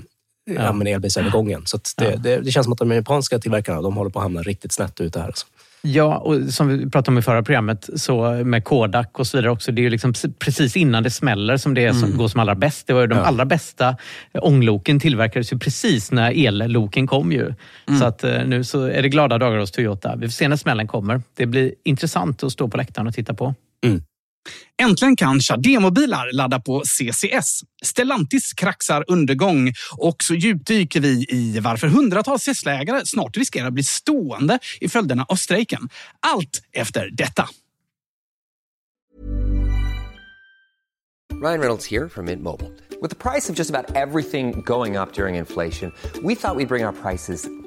ja. men elbilsövergången. Så det, det, det känns som att de japanska tillverkarna de håller på att hamna riktigt snett ute här. Alltså. Ja, och som vi pratade om i förra programmet, så med Kodak och så vidare också. Det är ju liksom precis innan det smäller som det är som, går som allra bäst. Det var ju de Mm. Ja. allra bästa ångloken tillverkades ju precis när elloken kom ju. Mm. Så att eh, nu så är det glada dagar hos Toyota. Vi får se när smällen kommer. Det blir intressant att stå på läktaren och titta på. Äntligen kan Chademo-bilar ladda på CCS. Stellantis kraxar undergång och så djupdyker vi i varför hundratals Tesla-ägare snart riskerar att bli stående i följderna av strejken. Allt efter detta. Ryan Reynolds här från Mint Mobile. Med priset på nästan allt som går upp under inflationen, trodde vi att vi skulle bring våra priser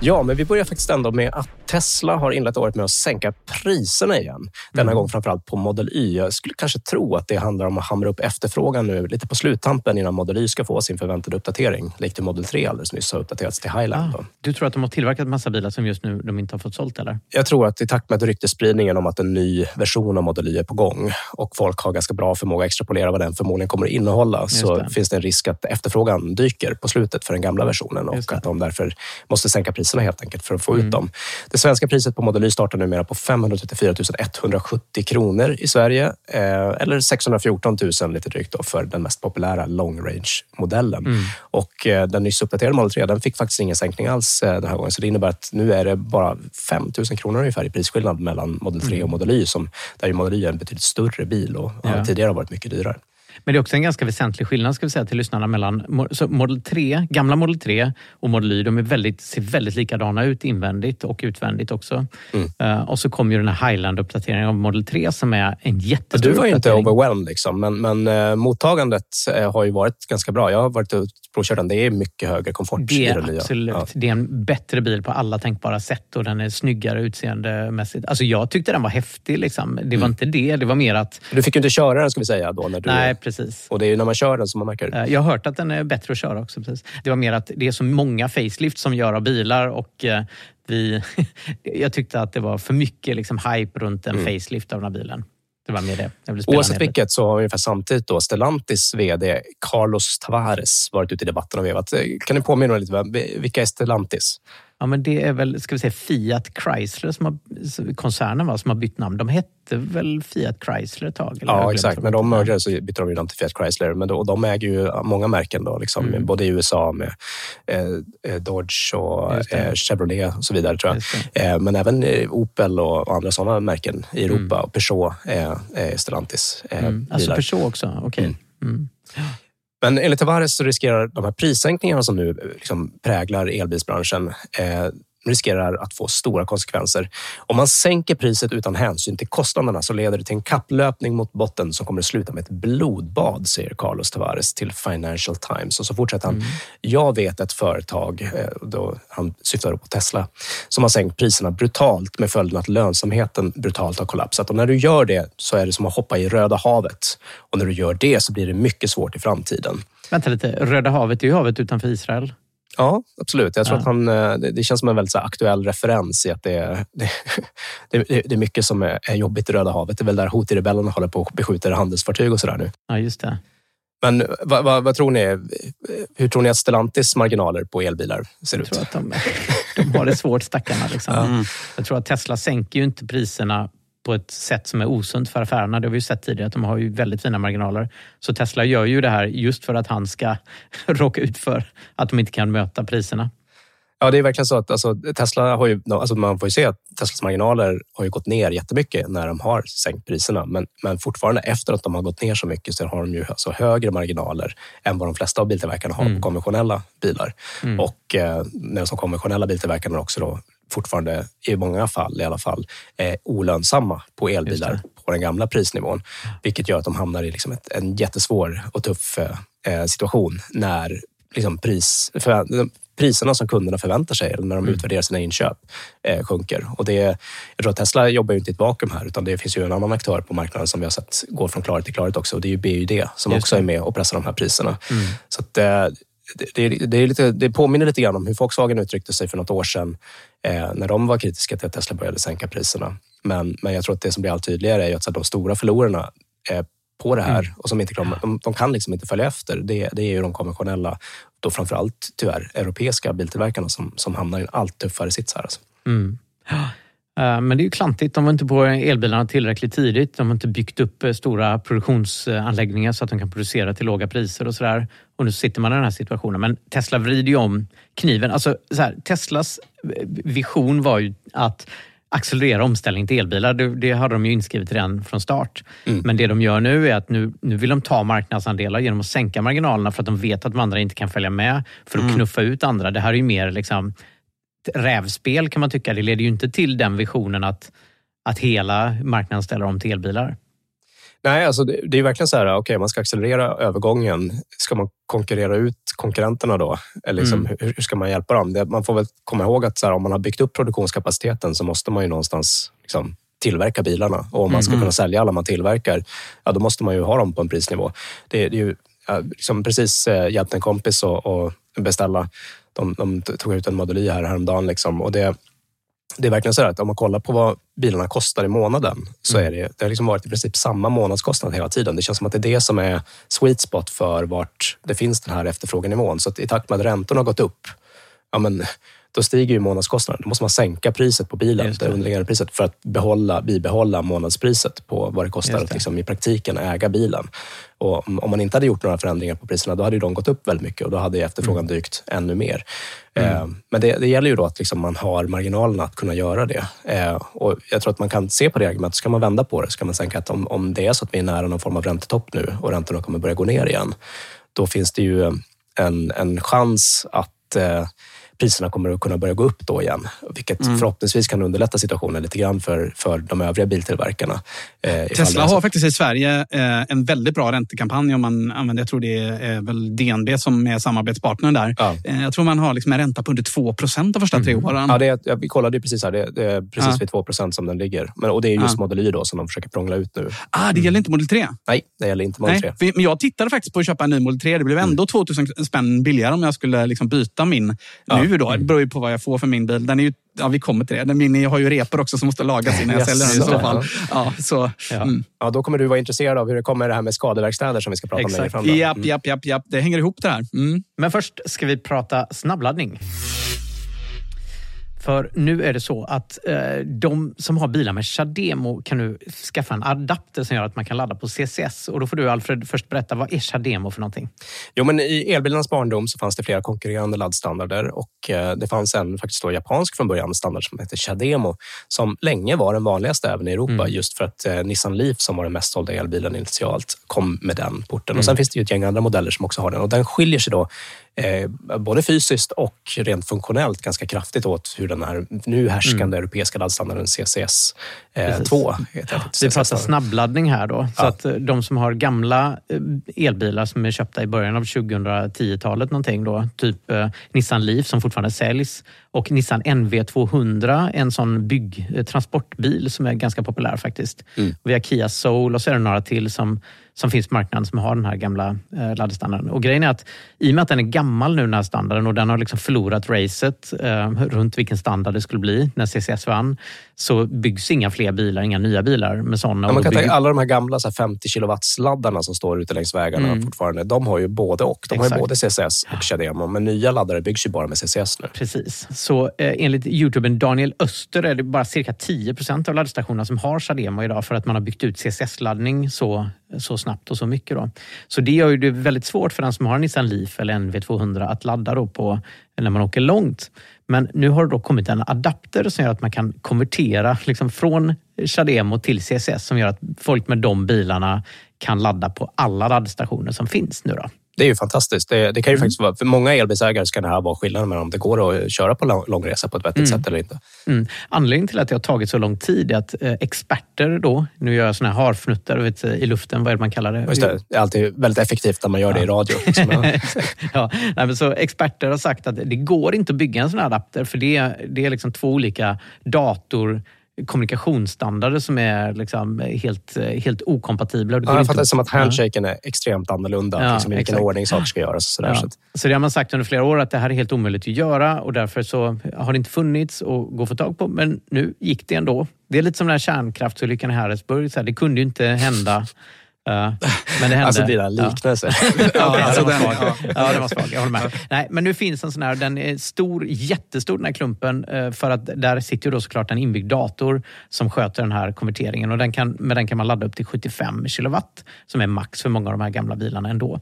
Ja, men vi börjar faktiskt ändå med att Tesla har inlett året med att sänka priserna igen. Denna gång framförallt på Model Y. Jag skulle kanske tro att det handlar om att hamra upp efterfrågan nu lite på sluttampen innan Model Y ska få sin förväntade uppdatering. Likt hur Model 3 alldeles nyss har uppdaterats till Highland. då. Du tror att de har tillverkat massa bilar som just nu de inte har fått sålt eller? Jag tror att i takt med ryktesspridningen om att en ny version av Model Y är på gång och folk har ganska bra förmåga att extrapolera vad den förmodligen kommer att innehålla så det. finns det en risk att efterfrågan dyker på slutet för den gamla versionen och att de därför måste sänka priserna helt enkelt för att få Mm. ut dem. Det svenska priset på Model Y startar numera på 534 170 kronor i Sverige eh, eller 614 000 lite drygt då, för den mest populära long range-modellen. Mm. Och eh, den nyss uppdaterade Model 3 den fick faktiskt ingen sänkning alls eh, den här gången. Så det innebär att nu är det bara 5 000 kronor ungefär i prisskillnad mellan Model 3 och Model Y. Som, där ju Model Y är en betydligt större bil och Ja. har tidigare varit mycket dyrare. Men det är också en ganska väsentlig skillnad ska vi säga till lyssnarna mellan så Model 3, gamla Model 3 och Model Y. De är väldigt, ser väldigt likadana ut invändigt och utvändigt också. Mm. Eh, och så kom ju den här Highland-uppdateringen av Model 3 som är en jättestor Du var ju inte overwhelmed, liksom, men, men eh, mottagandet eh, har ju varit ganska bra. Jag har varit och provkört den. Det är mycket högre komfort Det i är den nya. absolut. Ja. Det är en bättre bil på alla tänkbara sätt och den är snyggare utseendemässigt. Alltså jag tyckte den var häftig. Liksom. Det var Mm. inte det. Det var mer att... Du fick ju inte köra den, ska vi säga. Då, när du, Nej, precis. Och det är ju när man kör den som man märker det. Eh, Jag har hört att den är bättre att köra också. Precis. Det var mer att det är så många facelift som gör av bilar och eh, vi, <laughs> jag tyckte att det var för mycket liksom, hype runt en Mm. facelift av den här bilen. Det var mer det. Oavsett vilket så har ungefär samtidigt då Stellantis VD Carlos Tavares varit ute i debatten och vevat. Eh, Kan ni påminna mig lite? Vilka är Stellantis? Ja, men det är väl ska vi säga, Fiat Chrysler, som har, koncernen va, som har bytt namn. De hette väl Fiat Chrysler ett tag? Ja, exakt. När de mördade så bytte de namn till Fiat Chrysler. Men då, och de äger ju många märken, då, liksom, Mm. både i USA med eh, eh, Dodge och eh, Chevrolet och så vidare. tror jag. Eh, men även eh, Opel och, och andra sådana märken i Europa. Mm. Och Peugeot är Stellantis eh, Mm. Alltså. Peugeot också? Okej. Mm. Men enligt Tavares så riskerar de här prissänkningarna som nu eh, liksom präglar elbilsbranschen eh, riskerar att få stora konsekvenser. Om man sänker priset utan hänsyn till kostnaderna så leder det till en kapplöpning mot botten som kommer att sluta med ett blodbad, säger Carlos Tavares till Financial Times. Och så fortsätter han. Jag vet ett företag, eh, då han syftar på Tesla, som har sänkt priserna brutalt med följden att lönsamheten brutalt har kollapsat. Och när du gör det så är det som att hoppa i Röda havet. Och när du gör det så blir det mycket svårt i framtiden. Vänta lite, Röda havet är ju havet utanför Israel. Ja, absolut. Jag tror Ja. att han, eh, det, det känns som en väldigt aktuell referens i att det, är- <laughs> det, det, det är mycket som är, är jobbigt i Röda havet. Det är väl där Houthi-rebellerna håller på och beskjuter handelsfartyg och sådär nu. Ja, just det. Men vad, vad, vad, tror ni? Hur tror ni att Stellantis marginaler på elbilar ser jag ut? Tror att de, de har det svårt stackarna. Liksom. Mm. Jag tror att Tesla sänker ju inte priserna på ett sätt som är osunt för affärerna. Det har vi ju sett tidigare att de har ju väldigt fina marginaler. Så Tesla gör ju det här just för att han ska <laughs> råka ut för att de inte kan möta priserna. Ja, det är verkligen så att alltså, Tesla har ju, alltså man får ju se att Teslas marginaler har ju gått ner jättemycket när de har sänkt priserna. Men, men fortfarande efter att de har gått ner så mycket så har de ju alltså högre marginaler än vad de flesta av biltillverkarna har Mm. på konventionella bilar. Mm. Och eh, när de konventionella biltillverkarna också då fortfarande i många fall i alla fall är olönsamma på elbilar på den gamla prisnivån. Vilket gör att de hamnar i liksom ett, en jättesvår och tuff eh, situation när liksom pris, för, priserna som kunderna förväntar sig eller när de Mm. utvärderar sina inköp eh, sjunker. Och det, jag tror att Tesla jobbar ju inte i ett vakuum här utan det finns ju en annan aktör på marknaden som vi har sett går från klarhet till klarhet också och det är ju BYD som Just också det. är med och pressar de här priserna. Mm. Så att, eh, det, det, är lite, det påminner lite grann om hur Volkswagen uttryckte sig för något år sedan eh, när de var kritiska till att Tesla började sänka priserna. Men, men jag tror att det som blir allt tydligare är att de stora förlorarna eh, på det här Mm. och som inte kommer, de, de kan liksom inte följa efter. Det, det är ju de konventionella, då framförallt tyvärr europeiska biltillverkarna som, som hamnar i en allt tuffare sits här. Alltså. Mm. Eh, Men det är ju klantigt. De var inte på elbilarna tillräckligt tidigt. De har inte byggt upp eh, stora produktionsanläggningar så att de kan producera till låga priser och sådär. Och nu sitter man i den här situationen. Men Tesla vrider ju om kniven. Alltså, så här, Teslas eh, vision var ju att accelerera omställning till elbilar. Det, det hade de ju inskrivet redan från start. Men det de gör nu är att nu, nu vill de ta marknadsandelar genom att sänka marginalerna för att de vet att de andra inte kan följa med för att knuffa ut andra. Det här är ju mer liksom ett rävspel kan man tycka. Det leder ju inte till den visionen att, att hela marknaden ställer om till elbilar. Nej, alltså det, det är verkligen så här, okej, man ska accelerera övergången. Ska man konkurrera ut konkurrenterna då? Eller liksom, Mm. hur, hur ska man hjälpa dem? Det, man får väl komma ihåg att så här, om man har byggt upp produktionskapaciteten så måste man ju någonstans liksom, tillverka bilarna. Och om man ska Mm. kunna sälja alla man tillverkar, ja, då måste man ju ha dem på en prisnivå. Det, det är ju ja, liksom precis eh, hjälpt en kompis och beställa. De, de tog ut en Model Y här häromdagen. Liksom, och det, det är verkligen så att om man kollar på vad bilarna kostar i månaden så är det, det har liksom varit i princip samma månadskostnad hela tiden. Det känns som att det är det som är sweet spot för vart det finns den här efterfrågenivån. Så i takt med att räntorna har gått upp, ja men, då stiger ju månadskostnaden. Då måste man sänka priset på bilen, det, det. underliggande priset, för att behålla, bibehålla månadspriset på vad det kostar Just att det. liksom, i praktiken äga bilen. Och om man inte hade gjort några förändringar på priserna, då hade ju de gått upp väldigt mycket och då hade efterfrågan Mm. dykt ännu mer. Eh, Men det, det gäller ju då att liksom man har marginalerna att kunna göra det. Eh, Och jag tror att man kan se på det argumentet, så kan man vända på det. Så kan man tänka att om, om det är så att vi är nära någon form av räntetopp nu och räntorna kommer börja gå ner igen, då finns det ju en, en chans att eh, priserna kommer att kunna börja gå upp då igen. Vilket Mm. förhoppningsvis kan underlätta situationen lite grann för, för de övriga biltillverkarna. Eh, Tesla har faktiskt i Sverige eh, en väldigt bra räntekampanj om man använder, jag tror det är väl DNB som är samarbetspartnern där. Eh, jag tror man har liksom en ränta på under 2 procent de första tre åren. Ja, det är, ja, vi kollade precis här. Det, det är precis Ja. vid 2% som den ligger. Men, och det är just Ja. Model Y då som de försöker prångla ut nu. Ah, det gäller inte Model 3? Nej, det gäller inte Model 3. Nej, för- men jag tittade faktiskt på att köpa en ny Model 3. Det blev ändå 2000 spänn billigare om jag skulle liksom byta min Ja. Nu. Då. Det beror ju på vad jag får för min bil. Den är ju, ja, vi kommer till det. Den- Min har ju repor också som måste lagas innan jag säljer den i så fall. Ja, så, Ja. Mm. Ja, då kommer du vara intresserad av hur det kommer det här med skadeverkstäder som vi ska prata om längre fram. Japp, japp, japp, japp. Det hänger ihop det här. Mm. Men först ska vi prata snabbladdning. För nu är det så att eh, de som har bilar med Chademo kan nu skaffa en adapter som gör att man kan ladda på CCS. Och då får du Alfred först berätta, vad är Chademo för någonting? Jo, men I elbilarnas barndom så fanns det flera konkurrerande laddstandarder och eh, det fanns en faktiskt då japansk från början standard som heter Chademo som länge var den vanligaste även i Europa Mm. just för att eh, Nissan Leaf som var den mest sålda elbilen initialt kom med den porten. Mm. Och Sen finns det ju ett gäng andra modeller som också har den och den skiljer sig då både fysiskt och rent funktionellt ganska kraftigt åt hur den här nu härskande europeiska laddstandarden CCS eh, Precis. 2 heter den. Vi pratar snabbladdning här då. Så Ja. att eh, de som har gamla eh, elbilar som är köpta i början av 2010-talet någonting då, typ eh, Nissan Leaf som fortfarande säljs och Nissan NV200, en sån bygg, eh, transportbil som är ganska populär faktiskt. Mm. Vi har Kia Soul och så är det några till som, som finns på marknaden som har den här gamla eh, laddstandarden. Och grejen är att i och med att den är gammal nu den här standarden och den har liksom förlorat racet eh, runt vilken standard det skulle bli när CCS vann så byggs inga fler bilar, inga nya bilar med sådana. Ja, man kan tänka, alla de här gamla så här 50 kilowatts-laddarna som står ute längs vägarna Mm. fortfarande, de har ju både och. De har Exakt. ju både CCS och CHAdeMO, men nya laddare byggs ju bara med CCS nu. Precis. Så eh, enligt youtubern Daniel Öster är det bara cirka 10% av laddstationerna som har Chademo idag för att man har byggt ut CCS-laddning så, så snabbt och så mycket. Då. Så det gör ju det väldigt svårt för den som har en Nissan Leaf eller en V200 att ladda då på, när man åker långt. Men nu har det då kommit en adapter som gör att man kan konvertera liksom från Chademo till CCS som gör att folk med de bilarna kan ladda på alla laddstationer som finns nu. Då. Det är ju fantastiskt. Det, det kan ju Mm. faktiskt vara, för många elbilsägare ska det här vara skillnaden mellan om det går att köra på lång, lång resa på ett vettigt Mm. sätt eller inte. Mm. Anledningen till att det har tagit så lång tid är att eh, experter då, nu gör jag såna här harfnuttar vet, i luften, vad är det man kallar det? Just det, det är alltid väldigt effektivt när man gör det i radio. Ja. <laughs> ja, nej, men så experter har sagt att det går inte att bygga en sån här adapter för det, är- det är liksom två olika dator kommunikationsstandarder som är liksom helt, helt okompatibla. det Ja, jag fattar det som att handshaken är extremt annorlunda. Ja, liksom, I vilken ordning saker ska göras. Och sådär. Ja. Så att, Så det har man sagt under flera år att det här är helt omöjligt att göra och därför så har det inte funnits att gå att få tag på. Men nu gick det ändå. Det är lite som den här kärnkraftsolyckan i Harrisburg. Så här, det kunde ju inte hända. Men det hände. Alltså dina liknelser. <laughs> Ja, ja, alltså den var svag. ja. Ja, den var svag. Jag håller med. Nej, men nu finns en sån här, den är stor, jättestor den här klumpen eh, för att där sitter ju då såklart en inbyggd dator som sköter den här konverteringen och den kan, med den kan man ladda upp till 75 kilowatt som är max för många av de här gamla bilarna ändå.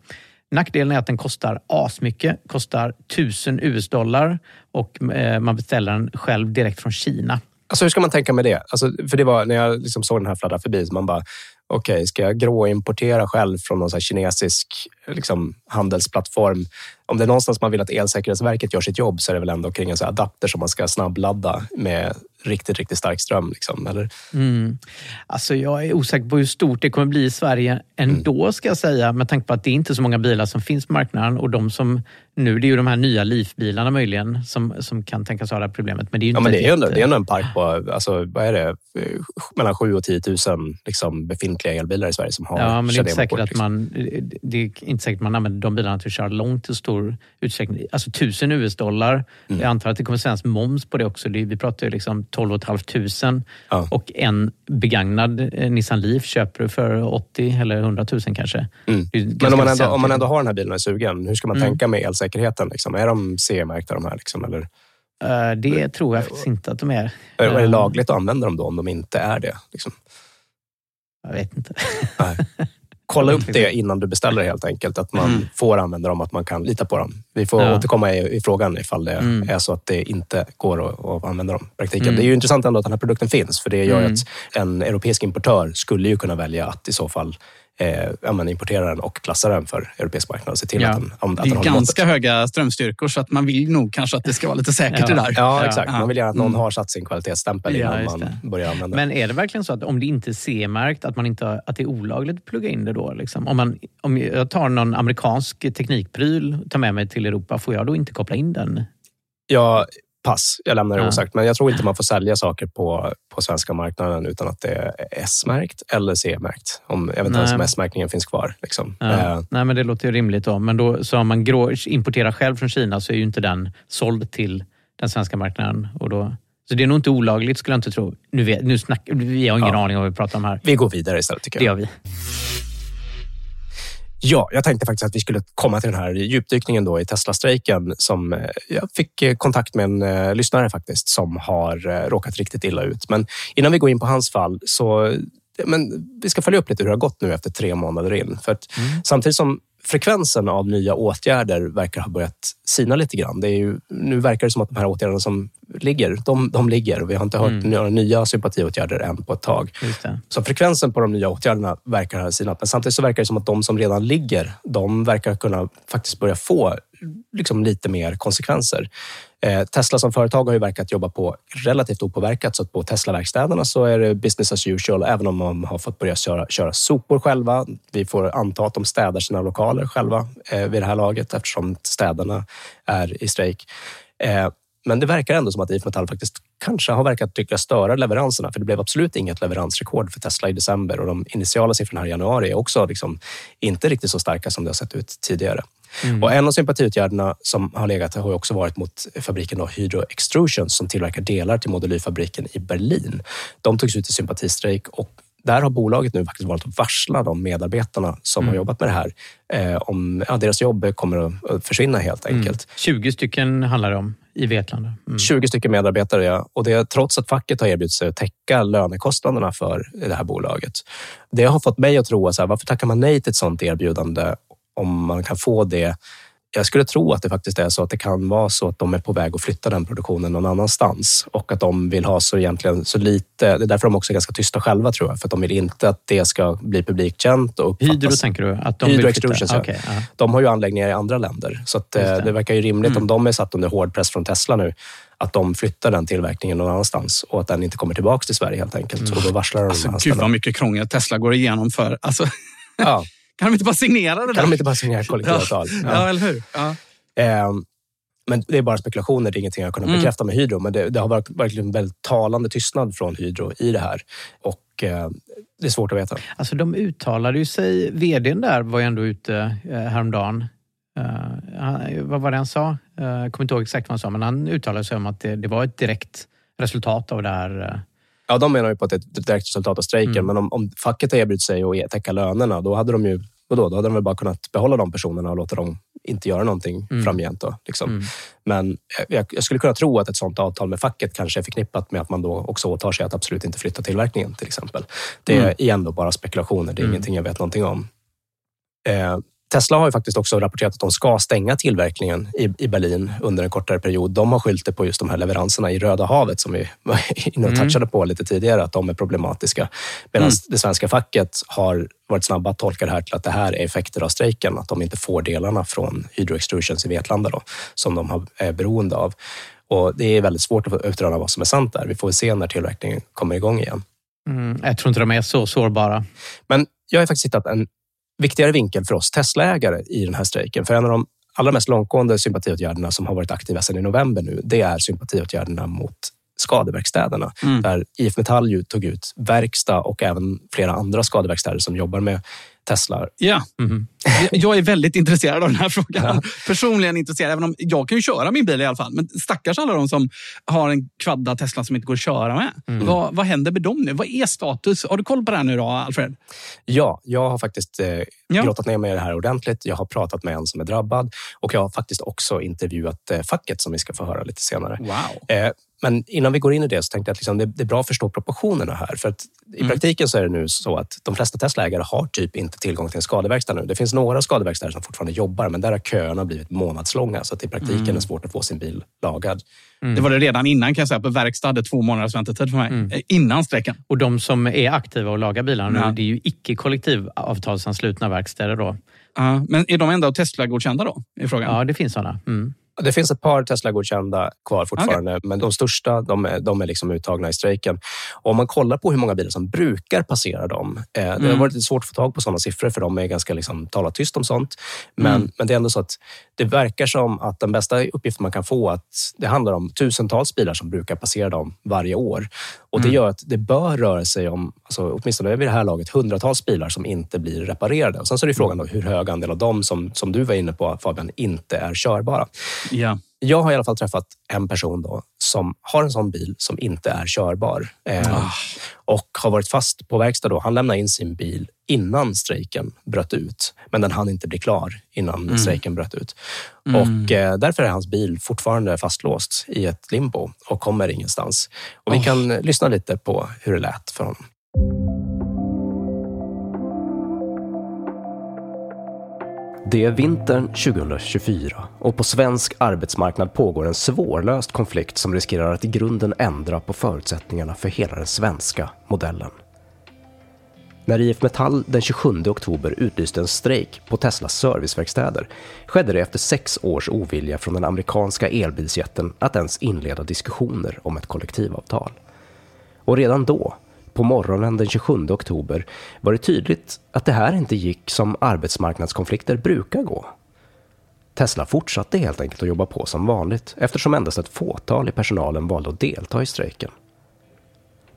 Nackdelen är att den kostar asmycket, kostar 1000 US-dollar och eh, man beställer den själv direkt från Kina. Alltså hur ska man tänka med det? Alltså, för det var när jag liksom såg den här fladdra förbi, så man bara, okej, ska jag gråimportera själv från någon så här kinesisk liksom, handelsplattform? Om det är någonstans man vill att Elsäkerhetsverket gör sitt jobb så är det väl ändå kring en så här adapter som man ska snabbladda med riktigt, riktigt stark ström. Liksom, eller? Mm. Alltså jag är osäker på hur stort det kommer bli i Sverige ändå, Mm. ska jag säga. Med tanke på att det är inte så många bilar som finns på marknaden och de som nu, det är ju de här nya Leaf-bilarna möjligen som, som kan tänkas ha det här problemet. Men det är ju Ja, inte men det är ändå, det är ändå en park på alltså, vad är det? Mellan 7 och 10 000 liksom, befintliga elbilar i Sverige som har Ja, men det är inte säkert att liksom. man, det är inte säkert att man använder de bilarna till att köra långt i stor utsträckning. Alltså 1000 US-dollar. Mm. Jag antar att det kommer svensk moms på det också. Det är, vi pratar ju liksom 12 500 och en begagnad eh, Nissan Leaf köper du för 80 eller 100 000 kanske. Mm. Men om man, ändå, om man ändå har den här bilen och är sugen, hur ska man Mm. tänka med elsäkerheten? Liksom? Är de CE-märkta de här? Liksom, eller? Eh, Det tror jag faktiskt inte att de är. Är, det Eh, lagligt att använda dem då om de inte är det? Liksom? Jag vet inte. <laughs> Kolla upp vet det innan du beställer helt enkelt. Att man Mm. får använda dem, att man kan lita på dem. Vi får Ja. återkomma i, i frågan ifall det Mm. är så att det inte går att, att använda dem i praktiken. Mm. Det är ju intressant ändå att den här produkten finns, för det gör ju Mm. att en europeisk importör skulle ju kunna välja att i så fall eh, ja, men importera den och klassa den för europeisk marknad och se till Ja. att den, om, att Det den är ganska måttet. höga strömstyrkor så att man vill nog kanske att det ska vara lite säkert det där. Ja, exakt. Man vill gärna att någon Mm. har satt sin kvalitetsstämpel Ja, innan man det. börjar använda Men är det verkligen så att om det inte är C-märkt, att, man inte, att det är olagligt att plugga in det då? Liksom? Om, man, om jag tar någon amerikansk teknikpryl och tar med mig till Europa, får jag då inte koppla in den? Ja, pass. Jag lämnar det Ja. osagt. Men jag tror inte man får sälja saker på, på svenska marknaden utan att det är S-märkt eller C-märkt. Om, jag vet inte ens om S-märkningen finns kvar. Liksom. Ja. Eh, Nej, men det låter ju rimligt då. Men då, så om man grå, importerar själv från Kina så är ju inte den såld till den svenska marknaden. Och då, så det är nog inte olagligt skulle jag inte tro. Nu, vet, nu snack, vi har ingen Ja. aning om vad vi pratar om här. vi går vidare istället tycker Det jag. gör vi. Ja, jag tänkte faktiskt att vi skulle komma till den här djupdykningen då i Tesla-strejken. Som eh, jag fick eh, kontakt med en eh, lyssnare faktiskt som har råkat riktigt illa ut. Men innan vi går in på hans fall så men vi ska följa upp lite hur det har gått nu efter tre månader in. För att samtidigt som frekvensen av nya åtgärder verkar ha börjat sina lite grann. Det är ju, nu verkar det som att de här åtgärderna som ligger, de, de ligger. Vi har inte hört Mm. några nya sympatiåtärder än på ett tag. Så frekvensen på de nya åtgärderna verkar ha sinat. Men samtidigt så verkar det som att de som redan ligger, de verkar kunna faktiskt börja få liksom lite mer konsekvenser. Eh, Tesla som företag har ju verkat jobba på relativt opåverkat. Så att på Tesla-verkstäderna så är det business as usual, även om de har fått börja köra, köra sopor själva. Vi får anta att de städar sina lokaler själva eh, vid det här laget eftersom städarna är i strejk. Eh, men det verkar ändå som att IF Metall faktiskt kanske har verkat tycka störa leveranserna. För det blev absolut inget leveransrekord för Tesla i december och de initiala siffrorna här i januari är också liksom inte riktigt så starka som det har sett ut tidigare. Mm. Och en av sympatiåtgärderna som har legat har också varit mot fabriken då, Hydro Extrusions som tillverkar delar till modulyrfabriken i Berlin. De togs ut i sympatistrejk och där har bolaget nu faktiskt valt att varsla de medarbetarna som Mm. har jobbat med det här eh, om ja, deras jobb kommer att försvinna helt enkelt. Mm. 20 stycken handlar det om i Vetlanda. Mm. 20 stycken medarbetare, ja. Och det är trots att facket har erbjudit sig att täcka lönekostnaderna för det här bolaget. Det har fått mig att tro, här, varför tackar man nej till ett sådant erbjudande om man kan få det? Jag skulle tro att det faktiskt är så att det kan vara så att de är på väg att flytta den produktionen någon annanstans och att de vill ha så egentligen så lite. Det är därför de också är ganska tysta själva tror jag, för att de vill inte att det ska bli publikkänt och uppfattas. Hydro tänker du? Att de Hydro? Extrusions, ja. Okej, ja. De har ju anläggningar i andra länder, så att, Just det. det. verkar ju rimligt Mm. om de är satt under hård press från Tesla nu, att de flyttar den tillverkningen någon annanstans och att den inte kommer tillbaka till Sverige helt enkelt. Och då varslar de Alltså, gud vad mycket krångel Tesla går igenom för. Alltså, Ja. <laughs> kan de inte bara signera det där? Kan de inte bara signera kollektivavtal? Ja, ja eller hur? Ja. Ehm, Men det är bara spekulationer, det är ingenting jag kunnat Mm. bekräfta med Hydro. Men det, det har varit verkligen väldigt talande tystnad från Hydro i det här. Och eh, det är svårt att veta. Alltså de uttalade ju sig, vdn där var ju ändå ute eh, häromdagen. Han, vad var det han sa? Eh, jag kommer inte ihåg exakt vad han sa, men han uttalade sig om att det, det var ett direkt resultat av det här. Ja, de menar ju på att det är ett direkt resultat av strejken. Mm. Men om, om facket har erbjudit sig att täcka lönerna, då hade de ju vadå, då hade de väl bara kunnat behålla de personerna och låta dem inte göra någonting Mm. framgent. Då, liksom. Mm. Men jag, jag skulle kunna tro att ett sånt avtal med facket kanske är förknippat med att man då också åtar sig att absolut inte flytta tillverkningen till exempel. Det är Mm. igen då bara spekulationer, det är Mm. ingenting jag vet någonting om. Eh, Tesla har ju faktiskt också rapporterat att de ska stänga tillverkningen i, i Berlin under en kortare period. De har skyllt det på just de här leveranserna i Röda havet som vi var inne och Mm. touchade på lite tidigare, att de är problematiska. Medan Mm. det svenska facket har varit snabba att tolka det här till att det här är effekter av strejken, att de inte får delarna från Hydro Extrusions i Vetlanda då, som de är beroende av. Och det är väldigt svårt att utröna vad som är sant där. Vi får väl se när tillverkningen kommer igång igen. Mm, jag tror inte de är så sårbara. Men jag har faktiskt hittat en viktigare vinkel för oss Tesla-ägare i den här strejken. För en av de allra mest långtgående sympatiåtgärderna som har varit aktiva sedan i november nu, det är sympatiåtgärderna mot skadeverkstäderna. Mm. Där IF Metall ju tog ut verkstad och även flera andra skadeverkstäder som jobbar med Tesla. Ja. Mhm. Jag- är väldigt intresserad av den här frågan. Personligen intresserad, även om jag kan ju köra min bil i alla fall. Men stackars alla de som har en kvadda Tesla som inte går att köra med. Mm. Vad, vad händer med dem nu? Vad är status? Har du koll på det här nu då, Alfred? Ja, jag har faktiskt eh, Ja. grottat ner mig i det här ordentligt. Jag har pratat med en som är drabbad och jag har faktiskt också intervjuat eh, facket som vi ska få höra lite senare. Wow. Eh, men innan vi går in i det så tänkte jag att liksom det, det är bra att förstå proportionerna här. För att I Mm. praktiken så är det nu så att de flesta Tesla-ägare har typ inte tillgång till en skadeverkstad nu. Det finns några skadeverkstäder som fortfarande jobbar, men där har köerna blivit månadslånga. Så att i praktiken Mm. är det svårt att få sin bil lagad. Det var det redan innan kan jag säga. På verkstad hade två månaders väntetid för mig. Mm. Eh, Innan strejken. Och de som är aktiva och lagar bilarna nu, Ja. det är ju icke kollektivavtalsanslutna verkstäder då. Ja, men är de ändå Tesla-godkända då? I frågan? Ja, det finns sådana. Mm. Det finns ett par Tesla-godkända kvar fortfarande, men de största de är, de är liksom uttagna i strejken. Och om man kollar på hur många bilar som brukar passera dem. Eh, det har Mm. varit lite svårt att få tag på sådana siffror för de är ganska liksom, talat tyst om sånt. Men, Mm. men det är ändå så att det verkar som att den bästa uppgiften man kan få att det handlar om tusentals bilar som brukar passera dem varje år. Och det Mm. gör att det bör röra sig om, alltså, åtminstone vid det här laget, hundratals bilar som inte blir reparerade. Och sen så är det frågan då hur hög andel av dem som, som du var inne på Fabian, inte är körbara. Ja. Jag har i alla fall träffat en person då som har en sån bil som inte är körbar eh, Ah. och har varit fast på verkstad. Då. Han lämnade in sin bil innan strejken bröt ut, men den hann inte bli klar innan Mm. strejken bröt ut. Mm. Och eh, därför är hans bil fortfarande fastlåst i ett limbo och kommer ingenstans. Och vi Oh. kan lyssna lite på hur det lät för honom. Det är vintern 2024 och på svensk arbetsmarknad pågår en svårlöst konflikt som riskerar att i grunden ändra på förutsättningarna för hela den svenska modellen. När IF Metall den 27 oktober utlyste en strejk på Teslas serviceverkstäder skedde det efter sex års ovilja från den amerikanska elbilsjätten att ens inleda diskussioner om ett kollektivavtal. Och redan då, på morgonen den 27 oktober, var det tydligt att det här inte gick som arbetsmarknadskonflikter brukar gå. Tesla fortsatte helt enkelt att jobba på som vanligt eftersom endast ett fåtal i personalen valde att delta i strejken.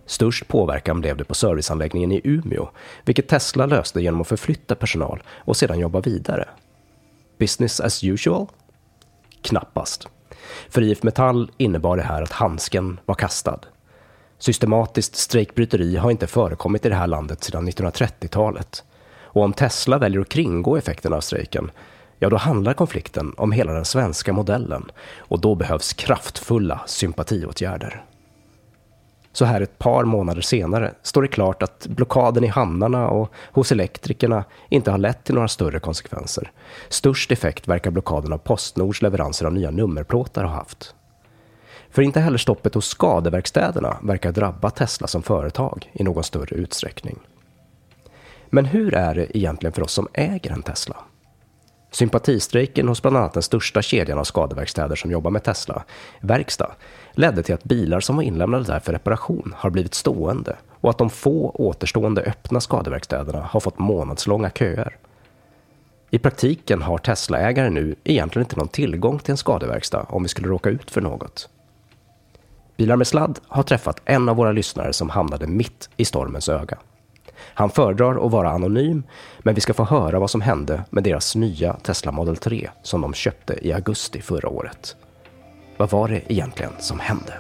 Störst påverkan blev det på serviceanläggningen i Umeå, vilket Tesla löste genom att förflytta personal och sedan jobba vidare. Business as usual? Knappast. För IF Metall innebar det här att handsken var kastad. Systematiskt strejkbryteri har inte förekommit i det här landet sedan 1930-talet. Och om Tesla väljer att kringgå effekterna av strejken, ja då handlar konflikten om hela den svenska modellen och då behövs kraftfulla sympatiåtgärder. Så här ett par månader senare står det klart att blockaden i hamnarna och hos elektrikerna inte har lett till några större konsekvenser. Störst effekt verkar blockaden av Postnords leveranser av nya nummerplåtar ha haft. För inte heller stoppet hos skadeverkstäderna verkar drabba Tesla som företag i någon större utsträckning. Men hur är det egentligen för oss som äger en Tesla? Sympatistrejken hos bland annat den största kedjan av skadeverkstäder som jobbar med Tesla, Verkstad, ledde till att bilar som var inlämnade där för reparation har blivit stående och att de få återstående öppna skadeverkstäderna har fått månadslånga köer. I praktiken har Tesla-ägare nu egentligen inte någon tillgång till en skadeverkstad om vi skulle råka ut för något. Bilar med sladd har träffat en av våra lyssnare som hamnade mitt i stormens öga. Han föredrar att vara anonym, men vi ska få höra vad som hände med deras nya Tesla Model 3 som de köpte i augusti förra året. Vad var det egentligen som hände?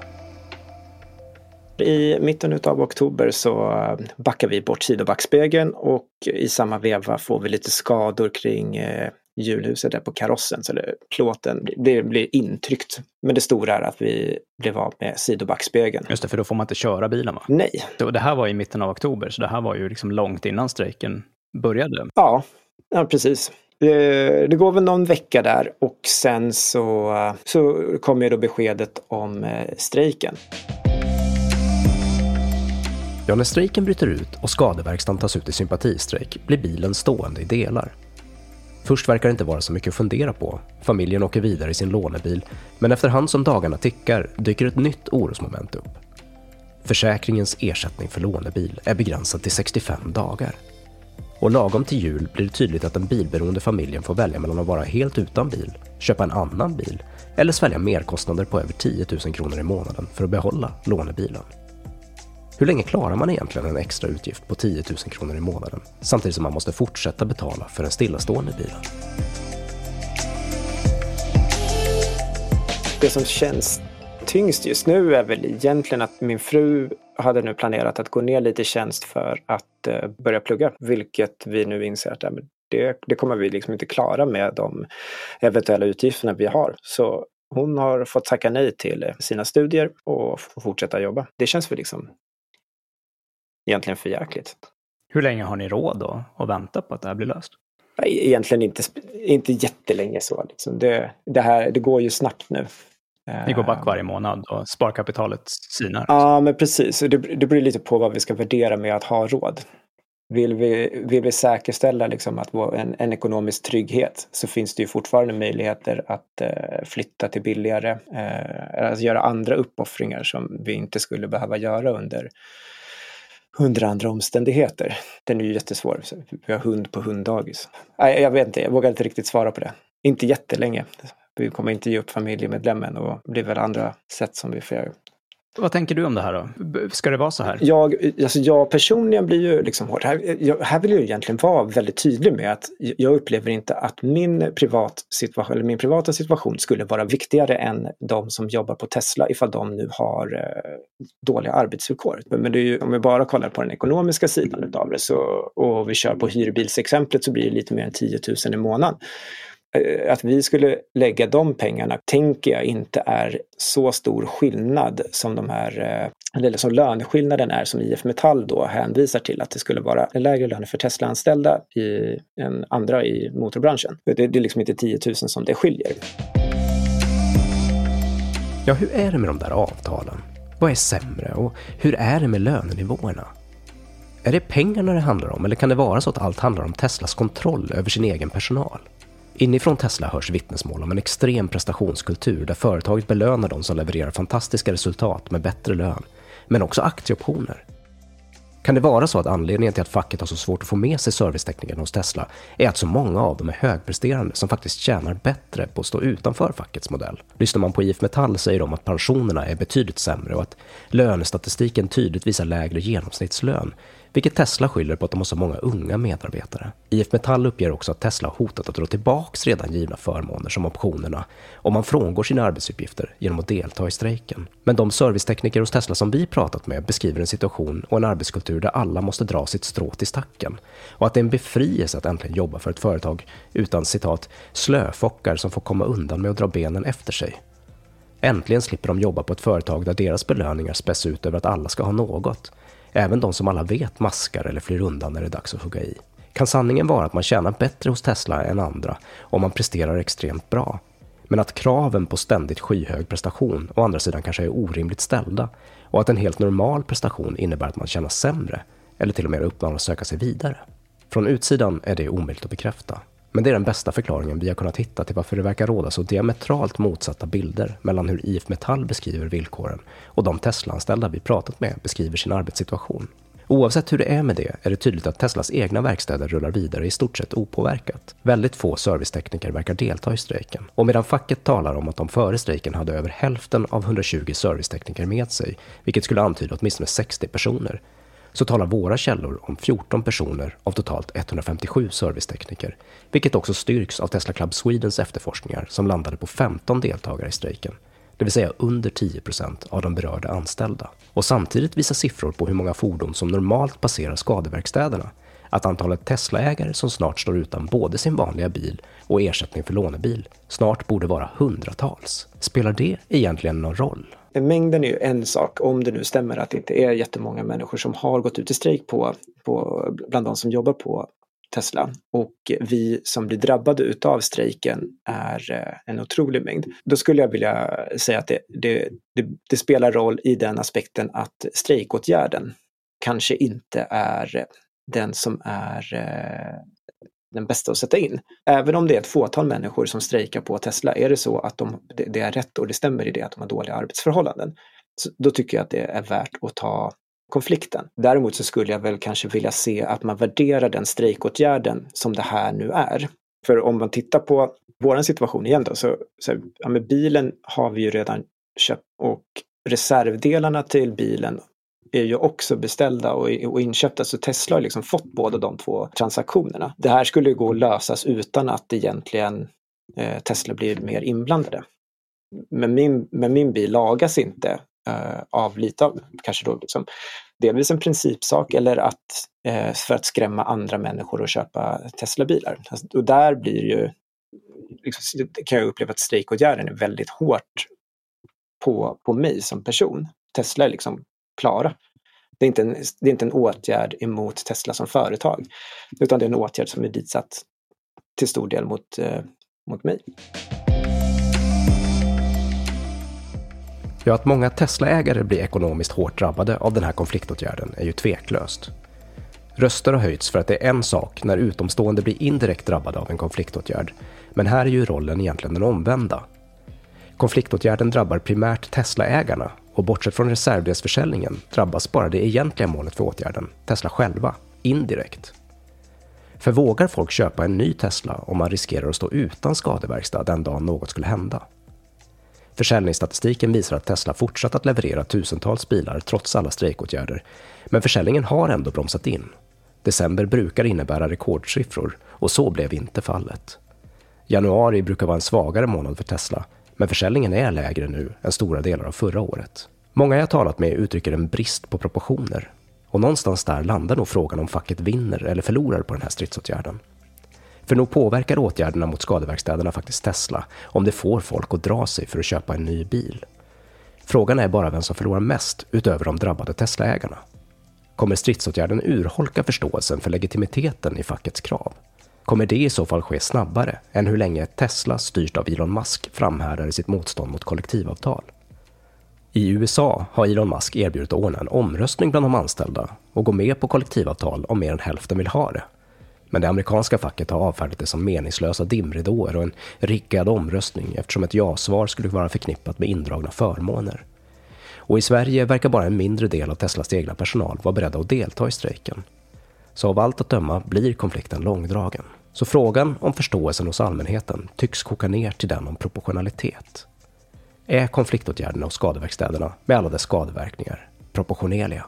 I mitten av oktober så eh, backar vi bort sidobackspegeln och i samma veva får vi lite skador kring eh, hjulhuset där på karossen. Så det, plåten blir, blir intryckt. Men det stora är att vi blev av med sidobackspegeln. Just det, för då får man inte köra bilen va? Nej. Det här var i mitten av oktober, så det här var ju liksom långt innan strejken började. Ja, ja precis. Det går väl någon vecka där och sen så, så kommer då beskedet om eh, strejken. Ja, när strejken bryter ut och skadeverkstan tas ut i sympatistrejk blir bilen stående i delar. Först verkar det inte vara så mycket att fundera på. Familjen åker vidare i sin lånebil, men efterhand som dagarna tickar dyker ett nytt orosmoment upp. Försäkringens ersättning för lånebil är begränsad till 65 dagar. Och lagom till jul blir det tydligt att den bilberoende familjen får välja mellan att vara helt utan bil, köpa en annan bil eller svälja merkostnader på över 10 000 kronor i månaden för att behålla lånebilen. Hur länge klarar man egentligen en extra utgift på 10 000 kronor i månaden samtidigt som man måste fortsätta betala för den stillastående bilen? Det som känns tyngst just nu är väl egentligen att min fru hade nu planerat att gå ner lite i tjänst för att eh, börja plugga, vilket vi nu inser att det, det kommer vi liksom inte klara med de eventuella utgifterna vi har. Så hon har fått tacka nej till eh, sina studier och fortsätta jobba. Det känns väl liksom egentligen för jäkligt. Hur länge har ni råd då att vänta på att det här blir löst? Egentligen inte, inte jättelänge så. Liksom. Det, det, här, det går ju snabbt nu. Ni går back varje månad och sparkapitalet sinar? Ja, men precis. Det, det beror lite på vad vi ska värdera med att ha råd. Vill vi, vill vi säkerställa liksom att vår, en, en, ekonomisk trygghet så finns det ju fortfarande möjligheter att eh, flytta till billigare, eh, att göra andra uppoffringar som vi inte skulle behöva göra under under andra omständigheter. Den är ju jättesvår. Vi har hund på hunddagis. Nej, jag vet inte, jag vågar inte riktigt svara på det. Inte jättelänge. Vi kommer inte ge upp familjemedlemmen och det blir väl andra sätt som vi får vad tänker du om det här då? Ska det vara så här? Jag, alltså jag personligen blir ju liksom hård. Här, jag, här vill jag egentligen vara väldigt tydlig med att jag upplever inte att min, privat situation, eller min privata situation skulle vara viktigare än de som jobbar på Tesla ifall de nu har eh, dåliga arbetsvillkor. Men det är ju, om vi bara kollar på den ekonomiska sidan utav det så, och vi kör på hyrbilsexemplet så blir det lite mer än 10 000 i månaden. Eh, att vi skulle lägga de pengarna tänker jag inte är så stor skillnad som de här eh, eller som löneskillnaden är som IF Metall då hänvisar till att det skulle vara lägre löner för Tesla-anställda än andra i motorbranschen. Det, det är liksom inte 10 000 som det skiljer. Ja, hur är det med de där avtalen? Vad är sämre och hur är det med lönenivåerna? Är det pengarna det handlar om eller kan det vara så att allt handlar om Teslas kontroll över sin egen personal? Inifrån Tesla hörs vittnesmål om en extrem prestationskultur där företaget belönar de som levererar fantastiska resultat med bättre lön, men också aktieoptioner. Kan det vara så att anledningen till att facket har så svårt att få med sig serviceteknikerna hos Tesla är att så många av dem är högpresterande som faktiskt tjänar bättre på att stå utanför fackets modell? Lyssnar man på IF Metall säger de att pensionerna är betydligt sämre och att lönestatistiken tydligt visar lägre genomsnittslön, vilket Tesla skyller på att de har så många unga medarbetare. IF Metall uppger också att Tesla har hotat att dra tillbaks redan givna förmåner som optionerna om man frångår sina arbetsuppgifter genom att delta i strejken. Men de servicetekniker hos Tesla som vi pratat med beskriver en situation och en arbetskultur där alla måste dra sitt strå till stacken och att det är en befrielse att äntligen jobba för ett företag utan citat slöfockar som får komma undan med att dra benen efter sig. Äntligen slipper de jobba på ett företag där deras belöningar späs ut över att alla ska ha något. Även de som alla vet maskar eller flyr undan när det är dags att hugga i. Kan sanningen vara att man tjänar bättre hos Tesla än andra om man presterar extremt bra? Men att kraven på ständigt skyhög prestation å andra sidan kanske är orimligt ställda och att en helt normal prestation innebär att man tjänar sämre eller till och med uppmanas att söka sig vidare. Från utsidan är det omöjligt att bekräfta. Men det är den bästa förklaringen vi har kunnat hitta till varför det verkar råda så diametralt motsatta bilder mellan hur IF Metall beskriver villkoren och de Tesla-anställda vi pratat med beskriver sin arbetssituation. Oavsett hur det är med det är det tydligt att Teslas egna verkstäder rullar vidare i stort sett opåverkat. Väldigt få servicetekniker verkar delta i strejken. Och medan facket talar om att de före strejken hade över hälften av 120 servicetekniker med sig, vilket skulle antyda åtminstone 60 personer, så talar våra källor om 14 personer av totalt 157 servicetekniker, vilket också styrks av Tesla Club Swedens efterforskningar som landade på 15 deltagare i strejken, det vill säga under 10 procent av de berörda anställda. Och samtidigt visar siffror på hur många fordon som normalt passerar skadeverkstäderna att antalet Teslaägare som snart står utan både sin vanliga bil och ersättning för lånebil snart borde vara hundratals. Spelar det egentligen någon roll? Mängden är ju en sak, om det nu stämmer att det inte är jättemånga människor som har gått ut i strejk på, på, bland de som jobbar på Tesla och vi som blir drabbade utav strejken är eh, en otrolig mängd. Då skulle jag vilja säga att det, det, det, det spelar roll i den aspekten att strejkåtgärden kanske inte är den som är eh, den bästa att sätta in. Även om det är ett fåtal människor som strejkar på Tesla, är det så att de, det är rätt och det stämmer i det att de har dåliga arbetsförhållanden, så då tycker jag att det är värt att ta konflikten. Däremot så skulle jag väl kanske vilja se att man värderar den strejkåtgärden som det här nu är. För om man tittar på vår situation igen då, så, så ja, med bilen har vi ju redan köpt och reservdelarna till bilen är ju också beställda och, och inköpta, så Tesla har liksom fått båda de två transaktionerna. Det här skulle gå att lösas utan att egentligen eh, Tesla blir mer inblandade. Men min, men min bil lagas inte eh, av lite av, kanske då liksom, delvis en principsak eller att eh, för att skrämma andra människor att köpa Tesla-bilar. Alltså, och där blir ju, liksom, kan jag uppleva att strejkåtgärden är väldigt hårt på, på mig som person. Tesla är liksom klara. Det är, inte en, det är inte en åtgärd emot Tesla som företag, utan det är en åtgärd som är ditsatt till stor del mot, eh, mot mig. Ja, att många Tesla-ägare blir ekonomiskt hårt drabbade av den här konfliktåtgärden är ju tveklöst. Röster har höjts för att det är en sak när utomstående blir indirekt drabbade av en konfliktåtgärd, men här är ju rollen egentligen den omvända. Konfliktåtgärden drabbar primärt Teslaägarna och bortsett från reservdelsförsäljningen drabbas bara det egentliga målet för åtgärden, Tesla själva, indirekt. För vågar folk köpa en ny Tesla om man riskerar att stå utan skadeverkstad den dagen något skulle hända? Försäljningsstatistiken visar att Tesla fortsatt att leverera tusentals bilar trots alla strejkåtgärder, men försäljningen har ändå bromsat in. December brukar innebära rekordsiffror och så blev inte fallet. Januari brukar vara en svagare månad för Tesla, men försäljningen är lägre nu än stora delar av förra året. Många jag talat med uttrycker en brist på proportioner. Och någonstans där landar nog frågan om facket vinner eller förlorar på den här stridsåtgärden. För nog påverkar åtgärderna mot skadeverkstäderna faktiskt Tesla om det får folk att dra sig för att köpa en ny bil. Frågan är bara vem som förlorar mest utöver de drabbade Teslaägarna. Kommer stridsåtgärden urholka förståelsen för legitimiteten i fackets krav? Kommer det i så fall ske snabbare än hur länge Tesla styrt av Elon Musk framhärdar i sitt motstånd mot kollektivavtal? I USA har Elon Musk erbjudit att ordna en omröstning bland de anställda och gå med på kollektivavtal om mer än hälften vill ha det. Men det amerikanska facket har avfärdat det som meningslösa dimridåer och en riggad omröstning eftersom ett ja-svar skulle vara förknippat med indragna förmåner. Och i Sverige verkar bara en mindre del av Teslas egna personal vara beredda att delta i strejken. Så av allt att döma blir konflikten långdragen. Så frågan om förståelsen hos allmänheten tycks koka ner till den om proportionalitet. Är konfliktåtgärderna och skadeverkstäderna med alla dess skadeverkningar proportionerliga?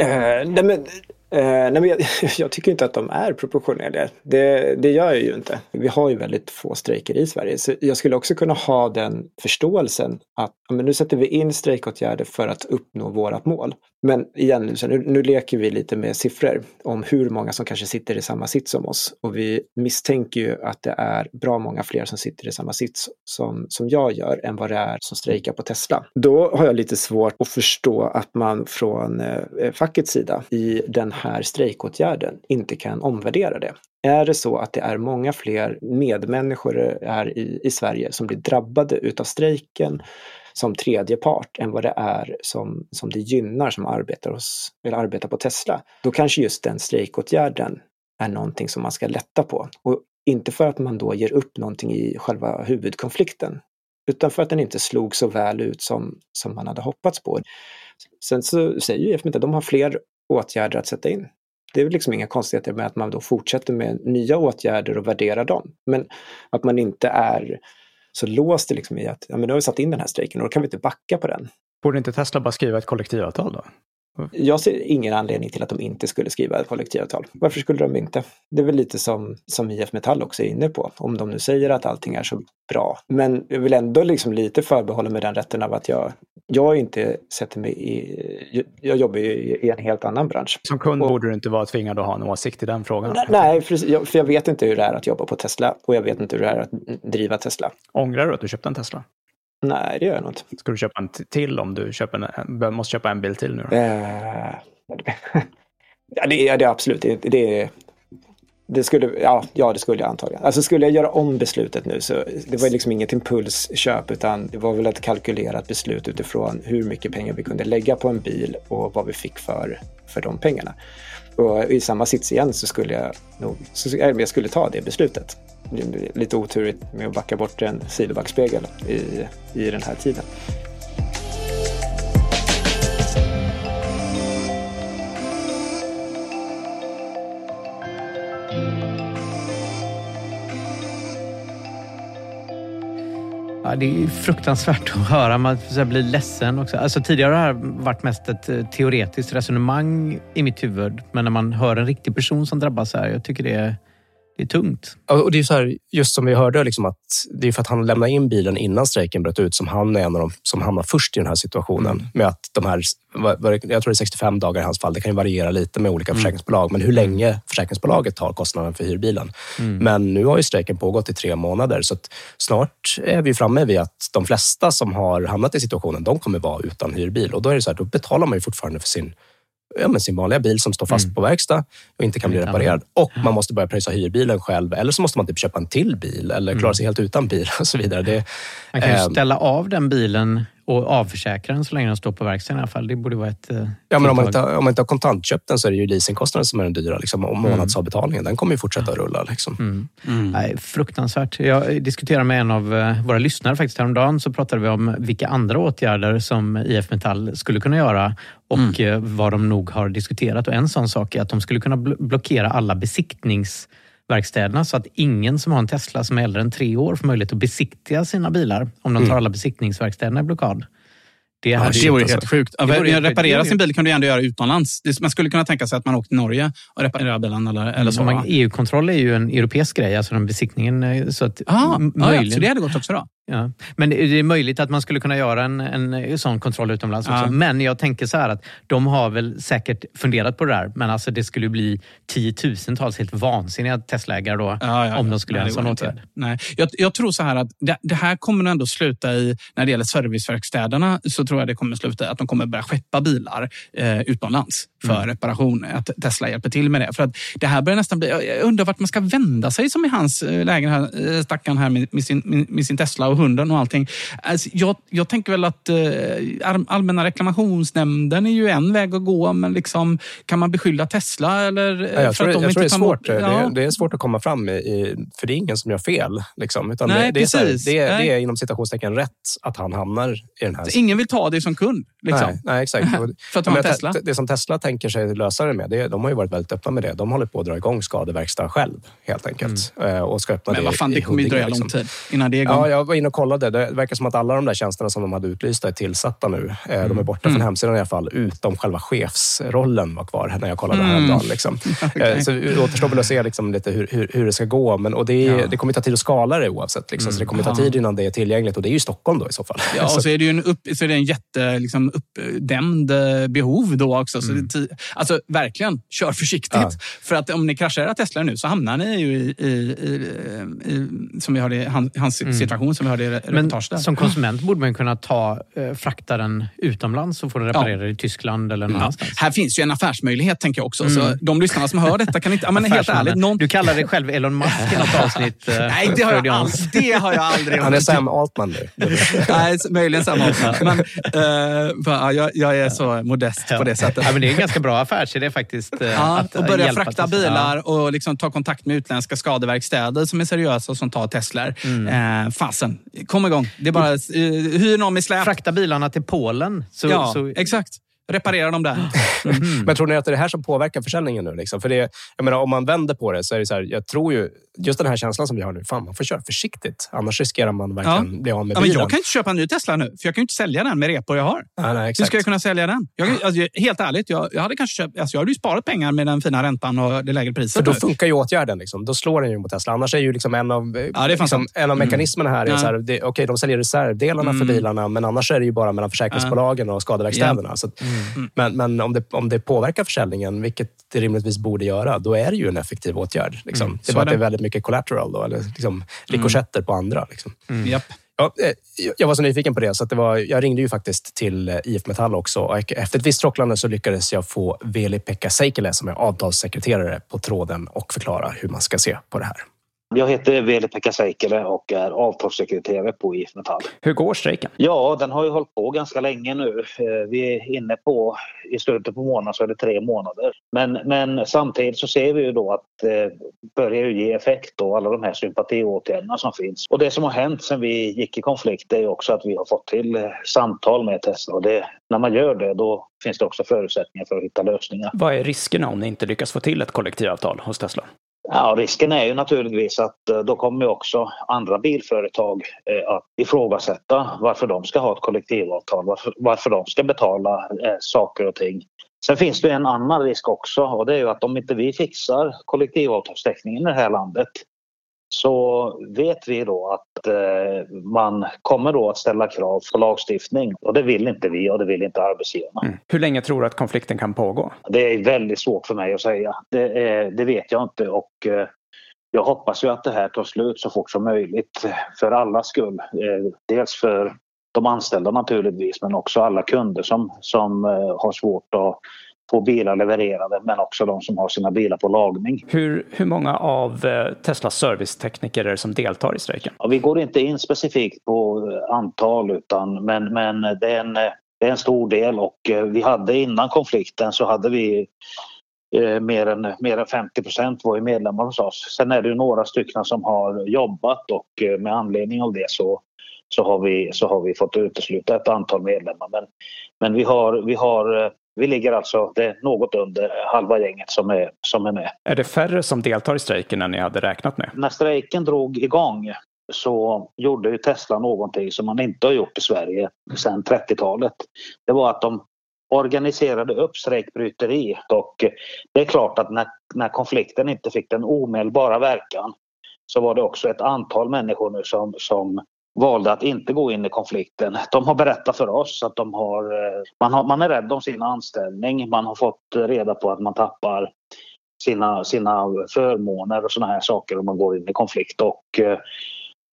Uh, nej men, eh, nej men jag, <laughs> jag tycker inte att de är proportionerliga. Det, det gör jag ju inte. Vi har ju väldigt få strejker i Sverige. Så jag skulle också kunna ha den förståelsen att men nu sätter vi in strejkåtgärder för att uppnå vårat mål. Men igen, så nu, nu leker vi lite med siffror om hur många som kanske sitter i samma sits som oss. Och vi misstänker ju att det är bra många fler som sitter i samma sits som, som jag gör än vad det är som strejkar på Tesla. Då har jag lite svårt att förstå att man från eh, fackets sida i den här strejkåtgärden inte kan omvärdera det. Är det så att det är många fler medmänniskor här i, i Sverige som blir drabbade utav strejken som tredje part än vad det är som, som det gynnar som arbetar, hos, eller arbetar på Tesla, då kanske just den strejkåtgärden är någonting som man ska lätta på. Och inte för att man då ger upp någonting i själva huvudkonflikten, utan för att den inte slog så väl ut som, som man hade hoppats på. Sen så säger ju IF att de har fler åtgärder att sätta in. Det är väl liksom inga konstigheter med att man då fortsätter med nya åtgärder och värderar dem. Men att man inte är så låst liksom i att ja, men nu har vi satt in den här strejken och då kan vi inte backa på den. Borde inte Tesla bara skriva ett kollektivavtal då? Jag ser ingen anledning till att de inte skulle skriva ett kollektivavtal. Varför skulle de inte? Det är väl lite som, som IF Metall också är inne på, om de nu säger att allting är så bra. Men jag vill ändå liksom lite förbehålla mig den rätten av att jag, jag inte sätter mig i... Jag jobbar ju i en helt annan bransch. Som kund och, borde du inte vara tvingad att ha en åsikt i den frågan? Nej, nej för, för jag vet inte hur det är att jobba på Tesla och jag vet inte hur det är att driva Tesla. Ångrar du att du köpte en Tesla? Nej, det gör jag nog inte. Ska du köpa en till om du köper en, måste köpa en bil till nu? Då? Eh, ja, det, är, det är absolut. Det, det, det skulle, ja, ja, det skulle jag antagligen. Alltså skulle jag göra om beslutet nu så det var liksom inget impulsköp utan det var väl ett kalkylerat beslut utifrån hur mycket pengar vi kunde lägga på en bil och vad vi fick för, för de pengarna. Och i samma sits igen så skulle jag nog, så, jag skulle ta det beslutet lite oturigt med att backa bort en sidobackspegel i, i den här tiden. Ja, det är fruktansvärt att höra. Man blir ledsen också. Alltså, tidigare har det varit mest ett eh, teoretiskt resonemang i mitt huvud. Men när man hör en riktig person som drabbas så här, jag tycker det är det är tungt. Och det är så här, just som vi hörde, liksom att det är för att han lämnade in bilen innan strejken bröt ut som han är en av dem som hamnar först i den här situationen. Mm. Med att de här, jag tror det är 65 dagar i hans fall. Det kan ju variera lite med olika mm. försäkringsbolag, men hur länge försäkringsbolaget tar kostnaden för hyrbilen. Mm. Men nu har ju strejken pågått i tre månader, så snart är vi framme vid att de flesta som har hamnat i situationen, de kommer vara utan hyrbil. Och då är det så här, då betalar man ju fortfarande för sin ja, men sin vanliga bil som står fast mm. på verkstad och inte kan bli reparerad. Och man måste börja pröjsa hyrbilen själv eller så måste man typ köpa en till bil eller klara mm. sig helt utan bil <laughs> och så vidare. Det, man kan ju eh, ställa av den bilen och avförsäkra den så länge den står på verkstaden i alla fall. Det borde vara ett eh, Ja, men om man, inte, om man inte har kontantköpt den så är det ju leasingkostnaden som är den dyra. Liksom, och mm. månadsavbetalningen, den kommer ju fortsätta att rulla. Liksom. Mm. Mm. Nej, fruktansvärt. Jag diskuterade med en av eh, våra lyssnare faktiskt häromdagen. Så pratade vi om vilka andra åtgärder som IF Metall skulle kunna göra och mm. eh, vad de nog har diskuterat. Och En sån sak är att de skulle kunna blockera alla besiktnings verkstäderna så att ingen som har en Tesla som är äldre än tre år får möjlighet att besiktiga sina bilar om de tar mm. alla besiktningsverkstäderna i blockad. Det, ja, det vore helt sjukt. Ja, reparera sin bil kan du ändå göra utomlands. Man skulle kunna tänka sig att man åker till Norge och reparerar bilen. Eller, eller så. EU-kontroll är ju en europeisk grej, alltså den besiktningen. Eh, så att ah, möjligen... ja, så det hade gått också då? Ja. Men det är möjligt att man skulle kunna göra en, en sån kontroll utomlands också. Men jag tänker så här att de har väl säkert funderat på det där. Men alltså det skulle bli tiotusentals helt vansinniga Tesla-ägare då ja, om de skulle göra en sån åtgärd. Nej. Jag, jag, tror så här att det, det, här kommer ändå sluta i, när det gäller serviceverkstäderna, så tror jag det kommer sluta i att de kommer börja skeppa bilar eh, utomlands för mm. reparation. Att Tesla hjälper till med det. För att det här börjar nästan bli, jag undrar vart man ska vända sig som i hans eh, läge, här, eh, stackaren här med, med, sin, med, med sin Tesla och hunden och allting. Alltså, jag, jag tänker väl att eh, Allmänna reklamationsnämnden är ju en väg att gå, men liksom, kan man beskylla Tesla? Eller, ja, jag, tror, jag tror det är svårt. Ja. Det, är, det, är, svårt att komma fram i, för det är ingen som gör fel. Liksom, utan Nej, det, det, är, här, det, är, det är inom citationstecken rätt att han hamnar i den här... Så ingen vill ta det som kund? Liksom. Nej, nej, exakt. <laughs> för att de har Tesla? Det som Tesla tänker sig lösa det med, det, de har ju varit väldigt öppna med det. De håller på att dra igång skadeverkstad själv, helt enkelt. Mm. Och ska öppna men vad fan, det, det kommer ju dröja liksom. lång tid innan det är igång. Ja, jag var inne inne och kollade. Det verkar som att alla de där tjänsterna som de hade utlysta är tillsatta nu. Eh, De är borta Mm. från hemsidan i alla fall, utom själva chefsrollen var kvar när jag kollade Mm. häromdagen. Liksom. <laughs> Eh, Så det återstår väl att se liksom, lite hur, hur, hur det ska gå. Men, och det, är, Ja. det kommer ta tid att skala det oavsett. Liksom. Så det kommer ta Ja. tid innan det är tillgängligt och det är ju Stockholm då i så fall. Ja, och <laughs> Så- är det ju en, upp, så är det en jätte liksom, uppdämd eh, behov då också. Så det, är ti- alltså verkligen, kör försiktigt. Ja. För att om ni kraschar era Tesla nu så hamnar ni ju i, i, i, i som vi i han, hans Mm. situation som vi hörde i reportaget där. som konsument borde man kunna ta, eh, frakta den utomlands och få den reparerad i Tyskland eller någon Ja. Här finns ju en affärsmöjlighet tänker jag också. Mm. Så de lyssnarna som hör detta kan inte... Ja, men helt ärligt, någon, Du kallar dig själv Elon Musk i något <laughs> avsnitt. eh, Nej, det har, jag aldrig, det har jag aldrig <laughs> Han är Sam Altman nu. <laughs> Nej, möjligen samma. Men eh, ja, jag, jag är så modest på det sättet. Ja, men det är en ganska bra affärsidé faktiskt. eh, Ja, att, och eh, börja hjälpa frakta till- bilar och liksom ta kontakt med utländska skadeverkstäder som är seriösa och som tar Teslor. Mm. Eh, fasen, kom igång. Det är bara eh, hyr någon med släp. Frakta bilarna till Polen. Så, ja, så, exakt. Reparera dem där. <laughs> Men tror ni att det är det här som påverkar försäljningen nu? Liksom? För det, jag menar, om man vänder på det så är det så här, jag tror ju, just den här känslan som vi har nu, fan man får köra försiktigt. Annars riskerar man verkligen bli av med Ja, men bilen. jag kan inte köpa en ny Tesla nu, för jag kan ju inte sälja den med repor jag har. Ja, nej, Hur exakt. ska jag kunna sälja den? Jag, kan- alltså, helt ärligt, jag, jag hade kanske köpt, alltså, jag hade ju sparat pengar med den fina räntan och det lägre priset. För då nu. funkar ju åtgärden. Liksom. Då slår den ju mot Tesla. Annars är ju liksom en av, Ja, liksom, en av Mm. mekanismerna här är Ja. så här, det, okej, de säljer reservdelarna för Mm. bilarna, men annars är det ju bara mellan försäkringsbolagen och skadeverkstäderna. Så att, Mm. Men, men om, det, om det påverkar försäljningen, vilket det rimligtvis borde göra, då är det ju en effektiv åtgärd. Liksom. Mm. Det är bara det. väldigt mycket collateral, då, eller liksom rikoschetter på andra. Liksom. Japp. Ja, eh, jag var så nyfiken på det, så att det var, jag ringde ju faktiskt till eh, IF Metall också. Och efter ett visst tråcklande så lyckades jag få Veli-Pekka Seikkilä, som är avtalssekreterare, på tråden och förklara hur man ska se på det här. Jag heter Veli-Pekka Seikkilä och är avtalssekreterare på IF Metall. Hur går strejken? Ja, den har ju hållit på ganska länge nu. Eh, Vi är inne på, i slutet på månaden så är det tre månader. Men, men samtidigt så ser vi ju då att det börjar ju ge effekt då, alla de här sympatiåtgärderna som finns. Och det som har hänt sen vi gick i konflikt är ju också att vi har fått till eh, samtal med Tesla. Och det, när man gör det då finns det också förutsättningar för att hitta lösningar. Vad är riskerna om ni inte lyckas få till ett kollektivavtal hos Tesla? Ja, risken är ju naturligtvis att eh, då kommer ju också andra bilföretag eh, att ifrågasätta varför de ska ha ett kollektivavtal, varför, varför de ska betala eh, saker och ting. Sen finns det en annan risk också och det är ju att om inte vi fixar kollektivavtalstäckningen i det här landet så vet vi då att eh, man kommer då att ställa krav på lagstiftning och det vill inte vi och det vill inte arbetsgivarna. Hur länge tror du att konflikten kan pågå? Det är väldigt svårt för mig att säga. Det, är, det vet jag inte och eh, jag hoppas ju att det här tar slut så fort som möjligt eh, för allas skull. Eh, Dels för de anställda naturligtvis men också alla kunder som, som eh, har svårt att få bilar levererade men också de som har sina bilar på lagning. Hur, hur många av eh, Teslas servicetekniker är det som deltar i strejken? Ja, vi går inte in specifikt på eh, antal utan men, men det, är en, eh, det är en stor del och vi hade innan konflikten så hade vi eh, mer än, mer än 50 procent var ju medlemmar hos oss. Sen är det ju några stycken som har jobbat och eh, med anledning av det så, så, har, vi, så har vi fått utesluta ett antal medlemmar. Men, men vi, har, vi, har, vi ligger alltså något under halva gänget som är, som är med. Är det färre som deltar i strejken än ni hade räknat med? När strejken drog igång så gjorde ju Tesla någonting som man inte har gjort i Sverige sedan 30-talet. Det var att de organiserade upp strejkbryteri och det är klart att när, när konflikten inte fick den omedelbara verkan så var det också ett antal människor nu som, som valde att inte gå in i konflikten. De har berättat för oss att de har, eh, man, har, man är rädd om sin anställning. Man har fått reda på att man tappar sina, sina förmåner och såna här saker om man går in i konflikt. Och eh,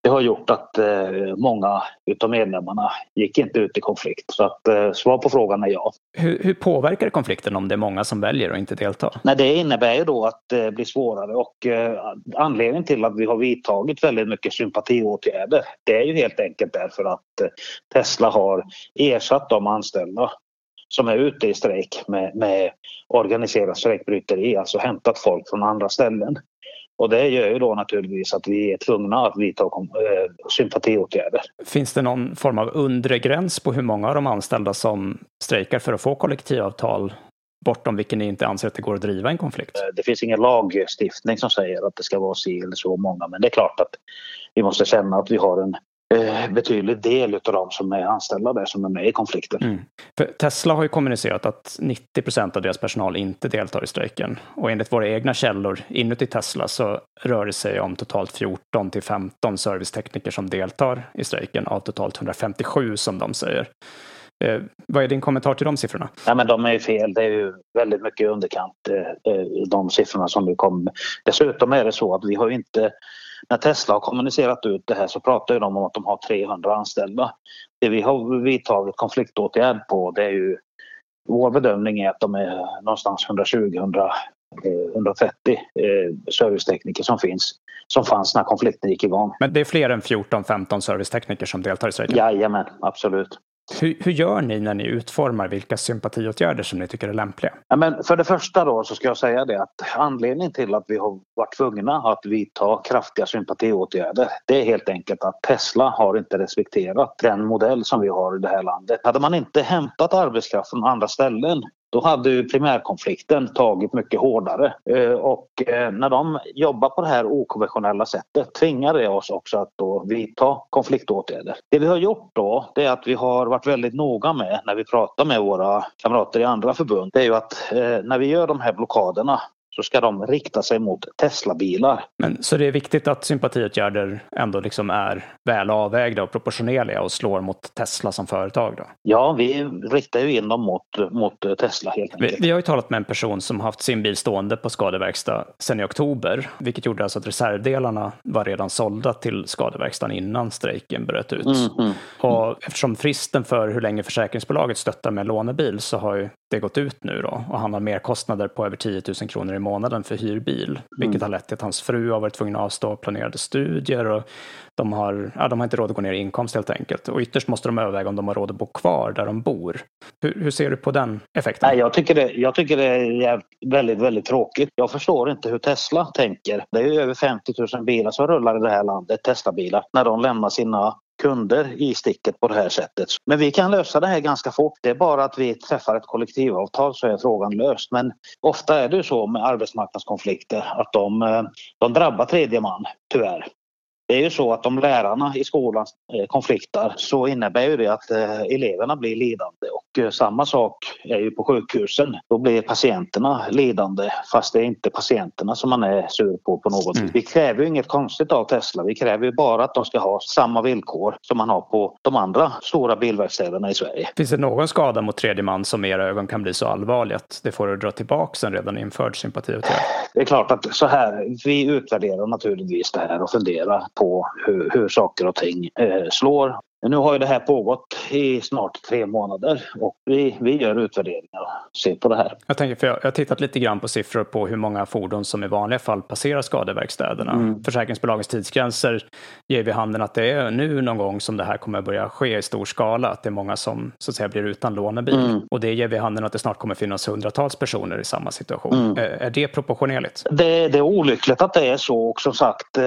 det har gjort att eh, många utav medlemmarna gick inte ut i konflikt. Så att eh, svar på frågan är ja. Hur, hur påverkar det konflikten om det är många som väljer att inte delta? Nej, det innebär ju då att det blir svårare och eh, anledningen till att vi har vidtagit väldigt mycket sympatiåtgärder det är ju helt enkelt därför att eh, Tesla har ersatt de anställda som är ute i strejk med, med organiserat strejkbryteri, alltså hämtat folk från andra ställen. Och det gör ju då naturligtvis att vi är tvungna att vidta eh, sympatiåtgärder. Finns det någon form av undre gräns på hur många av de anställda som strejkar för att få kollektivavtal bortom vilken ni inte anser att det går att driva en konflikt? Eh, Det finns ingen lagstiftning som säger att det ska vara si eller så många men det är klart att vi måste känna att vi har en eh, betydlig del av de som är anställda där som är med i konflikten. Mm. Tesla har ju kommunicerat att 90 procent av deras personal inte deltar i strejken. Och enligt våra egna källor inuti Tesla så rör det sig om totalt 14 till 15 servicetekniker som deltar i strejken av totalt 157 som de säger. Eh, vad är din kommentar till de siffrorna? Ja, men de är ju fel. Det är ju väldigt mycket i underkant eh, eh, de siffrorna som du kom med. Dessutom är det så att vi har ju inte när Tesla har kommunicerat ut det här så pratar de om att de har 300 anställda. Det vi har vidtagit konfliktåtgärd på det är ju vår bedömning är att de är någonstans 120-130 servicetekniker som finns som fanns när konflikten gick igång. Men det är fler än 14-15 servicetekniker som deltar i strejken? Jajamän, absolut. Hur, hur, gör ni när ni utformar vilka sympatiåtgärder som ni tycker är lämpliga? Ja, men för det första då så ska jag säga det att anledningen till att vi har varit tvungna att vidta kraftiga sympatiåtgärder det är helt enkelt att Tesla har inte respekterat den modell som vi har i det här landet. Hade man inte hämtat arbetskraft från andra ställen då hade ju primärkonflikten tagit mycket hårdare. Eh, och eh, när de jobbar på det här okonventionella sättet tvingar det oss också att då vidta konfliktåtgärder. Det vi har gjort då det är att vi har varit väldigt noga med när vi pratar med våra kamrater i andra förbund. Det är ju att eh, när vi gör de här blockaderna så ska de rikta sig mot Tesla-bilar. Men, så det är viktigt att sympatiåtgärder ändå liksom är väl avvägda och proportionerliga och slår mot Tesla som företag? Då? Ja, vi riktar ju in dem mot, mot Tesla helt enkelt. Vi, vi har ju talat med en person som haft sin bil stående på skadeverkstad sedan i oktober, vilket gjorde alltså att reservdelarna var redan sålda till skadeverkstaden innan strejken bröt ut. Mm, mm. Och eftersom fristen för hur länge försäkringsbolaget stöttar med lånebil så har ju det gått ut nu då och han har merkostnader på över 10 000 kronor i månaden för hyrbil. Vilket mm. har lett till att hans fru har varit tvungen att avstå planerade studier och de har, ja, de har inte råd att gå ner i inkomst helt enkelt. Och ytterst måste de överväga om de har råd att bo kvar där de bor. Hur, hur ser du på den effekten? Nej, jag, tycker det, jag tycker det är väldigt, väldigt tråkigt. Jag förstår inte hur Tesla tänker. Det är ju över 50 000 bilar som rullar i det här landet, Tesla-bilar, när de lämnar sina kunder i sticket på det här sättet. Men vi kan lösa det här ganska fort. Det är bara att vi träffar ett kollektivavtal så är frågan löst. Men ofta är det ju så med arbetsmarknadskonflikter att de, eh, de drabbar tredje man, tyvärr. Det är ju så att om lärarna i skolan eh, konfliktar så innebär ju det att eh, eleverna blir lidande och eh, samma sak är ju på sjukhusen. Då blir patienterna lidande fast det är inte patienterna som man är sur på på något mm. Vi kräver ju inget konstigt av Tesla. Vi kräver ju bara att de ska ha samma villkor som man har på de andra stora bilverkstäderna i Sverige. Finns det någon skada mot tredje man som i era ögon kan bli så allvarlig att det får att dra tillbaka en redan införd sympatiåtgärd? Det är klart att så här, vi utvärderar naturligtvis det här och funderar på hur, hur saker och ting eh, slår. Nu har ju det här pågått i snart tre månader och vi, vi gör utvärderingar och ser på det här. Jag, tänker, för jag, jag har tittat lite grann på siffror på hur många fordon som i vanliga fall passerar skadeverkstäderna. Mm. Försäkringsbolagens tidsgränser ger vid handen att det är nu någon gång som det här kommer börja ske i stor skala. Att det är många som så att säga blir utan lånebil. Mm. Och det ger vid handen att det snart kommer finnas hundratals personer i samma situation. Mm. Är, är det proportionerligt? Det, det, är olyckligt att det är så och som sagt eh,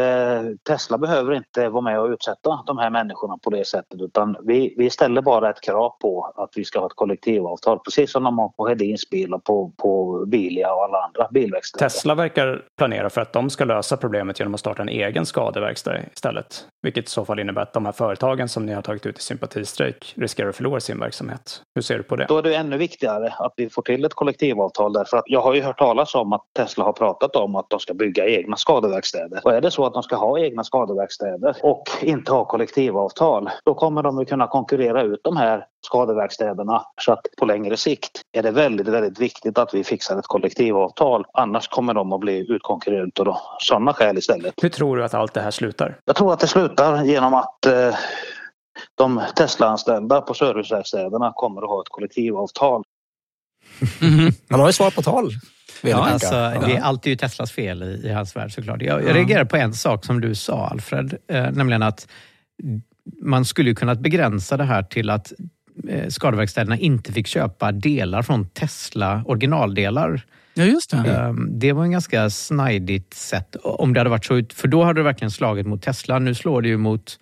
Tesla behöver inte vara med och utsätta de här människorna på det sättet sättet utan vi, vi ställer bara ett krav på att vi ska ha ett kollektivavtal precis som de har på Hedins bil och på, på Bilia och alla andra bilverkstäder. Tesla verkar planera för att de ska lösa problemet genom att starta en egen skadeverkstad istället. Vilket i så fall innebär att de här företagen som ni har tagit ut i sympatistrejk riskerar att förlora sin verksamhet. Hur ser du på det? Då är det ännu viktigare att vi får till ett kollektivavtal därför att jag har ju hört talas om att Tesla har pratat om att de ska bygga egna skadeverkstäder. Och är det så att de ska ha egna skadeverkstäder och inte ha kollektivavtal då kommer de att kunna konkurrera ut de här skadeverkstäderna. Så att på längre sikt är det väldigt, väldigt viktigt att vi fixar ett kollektivavtal. Annars kommer de att bli utkonkurrerade av sådana skäl istället. Hur tror du att allt det här slutar? Jag tror att det slutar genom att eh, de Tesla-anställda på serviceverkstäderna kommer att ha ett kollektivavtal. Mm. <laughs> Han har ju svar på tal. Ja, alltså, det är alltid ju Teslas fel i, i hans värld såklart. Jag, jag reagerar på en sak som du sa Alfred, eh, nämligen att man skulle kunnat begränsa det här till att eh, skadeverkstäderna inte fick köpa delar från Tesla, originaldelar. Ja, just det. Ehm, det var en ganska snajdigt sätt om det hade varit så. För då hade det verkligen slagit mot Tesla. Nu slår det ju mot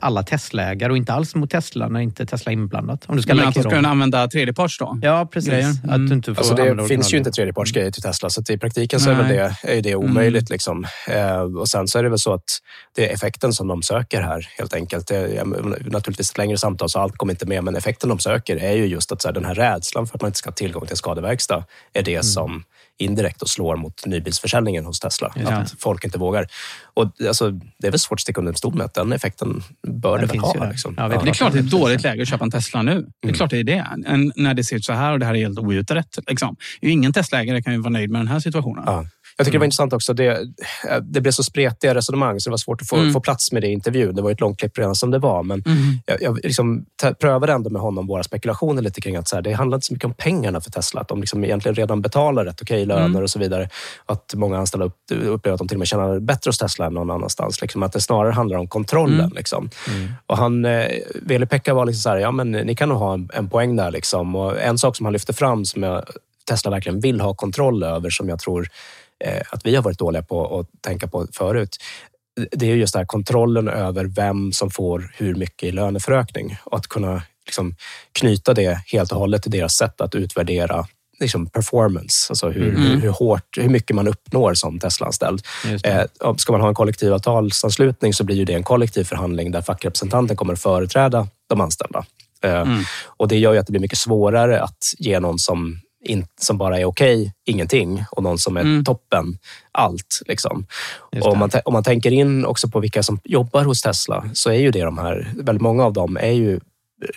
alla Tesla-ägare och inte alls mot Tesla när inte Tesla är inblandat. Om du ska Men att de ska kunna använda tredjeparts då? Ja, precis. Grejer. Att du inte får Alltså det finns ju inte tredjepartsgrejer till Tesla, så att i praktiken så är, det, är ju det omöjligt. Liksom. Eh, och sen så är det väl så att det är effekten som de söker här helt enkelt. Det är naturligtvis ett längre samtal så allt kommer inte med, men effekten de söker är ju just att så här, den här rädslan för att man inte ska ha tillgång till skadeverkstad är det som indirekt då slår mot nybilsförsäljningen hos Tesla. Det. Att folk inte vågar. Och alltså, det är väl svårt att sticka under stol med att den effekten bör Den det väl ha. Liksom. Ja, Det är klart det är ett dåligt läge att köpa en Tesla nu. Det är klart det är det. En, när det ser ut så här och det här är helt outrett. Liksom. Ingen Tesla-ägare kan ju vara nöjd med den här situationen. Ja. Jag tycker det var intressant också. Det, det blev så spretiga resonemang så det var svårt att få, Mm. få plats med det i intervjun. Det var ett långt klipp redan som det var. Men Mm. jag, jag liksom prövade ändå med honom våra spekulationer lite kring att så här, det handlar inte så mycket om pengarna för Tesla. Att de liksom egentligen redan betalar rätt okej löner Mm. och så vidare. Att många anställda upp, upplever att de till och med tjänar bättre hos Tesla än någon annanstans. Liksom, att det snarare handlar om kontrollen. Mm. Liksom. Och han, eh, Veli-Pekka var liksom så här, ja men ni kan nog ha en, en poäng där. Liksom. Och en sak som han lyfte fram som jag, Tesla verkligen vill ha kontroll över, som jag tror eh, att vi har varit dåliga på att tänka på förut. Det är just det här kontrollen över vem som får hur mycket i löneförökning och att kunna liksom, knyta det helt och hållet till deras sätt att utvärdera liksom, performance, alltså hur, Mm. hur, hårt, hur mycket man uppnår som Tesla-anställd. Eh, ska man ha en kollektivavtalsanslutning så blir ju det en kollektiv förhandling där fackrepresentanten kommer att företräda de anställda. Eh, Mm. Och det gör ju att det blir mycket svårare att ge någon som, in, som bara är okej, ingenting, och någon som är Mm. toppen, allt. Liksom. Om, man, om man tänker in också på vilka som jobbar hos Tesla så är ju det de här, väldigt många av dem är ju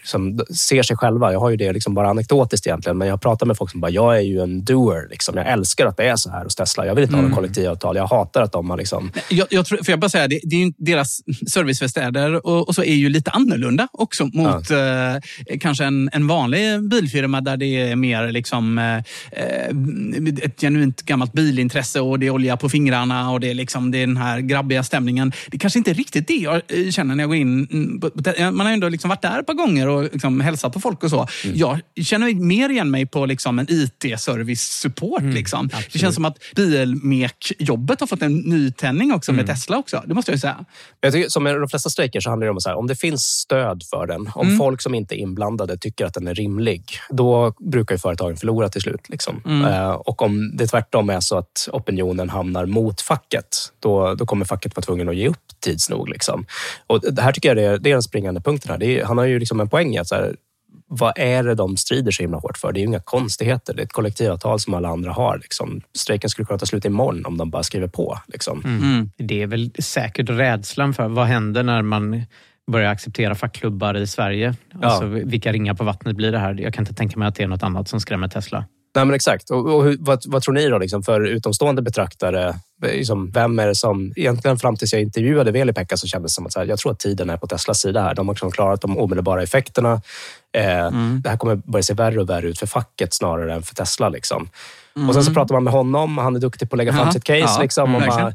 som ser sig själva. Jag har ju det liksom bara anekdotiskt egentligen, men jag pratar med folk som bara, jag är ju en doer. Liksom. Jag älskar att det är så här hos Tesla. Jag vill inte ha Mm. någon kollektivavtal. Jag hatar att de har liksom... Jag, jag tror, får jag bara säga, det, det är ju, deras serviceverkstäder och, och så är ju lite annorlunda också mot eh, kanske en, en vanlig bilfirma där det är mer liksom, eh, ett genuint gammalt bilintresse och det är olja på fingrarna och det är, liksom, det är den här grabbiga stämningen. Det är kanske inte riktigt det jag eh, känner när jag går in. mm, Man har ju ändå liksom varit där ett par gånger och liksom hälsat på folk och så. Jag känner mer igen mig på liksom en IT-service-support. liksom. Det känns som att bilmek-jobbet har fått en nytändning också med Tesla också. Det måste jag ju säga. Jag tycker, som med de flesta strejker så handlar det om så här, om det finns stöd för den, om Mm. folk som inte är inblandade tycker att den är rimlig, då brukar ju företagen förlora till slut. Liksom. Mm. Eh, och om det tvärtom är så att opinionen hamnar mot facket, då, då kommer facket vara tvungen att ge upp tids nog. Liksom. Och det här tycker jag det är, det är den springande punkten. Här. Är, han har ju liksom en poäng i att så här, vad är det de strider så himla hårt för? Det är ju inga konstigheter. Det är ett kollektivavtal som alla andra har. Liksom. Strejken skulle kunna ta slut imorgon om de bara skriver på. Liksom. Mm. Det är väl säkert rädslan för vad händer när man börjar acceptera fackklubbar i Sverige. Ja. Alltså, vilka ringar på vattnet blir det här? Jag kan inte tänka mig att det är något annat som skrämmer Tesla. Nej, men exakt. Och, och hur, vad, vad tror ni då, liksom, för utomstående betraktare? Liksom, vem är det som... Egentligen fram tills jag intervjuade Veli-Pekka så kändes det som att här, jag tror att tiden är på Teslas sida här. De har liksom klarat de omedelbara effekterna. Eh, Det här kommer börja se värre och värre ut för facket snarare än för Tesla. Liksom. Och sen så pratar man med honom. Han är duktig på att lägga fram Ja, sitt case. ja, liksom, och bara,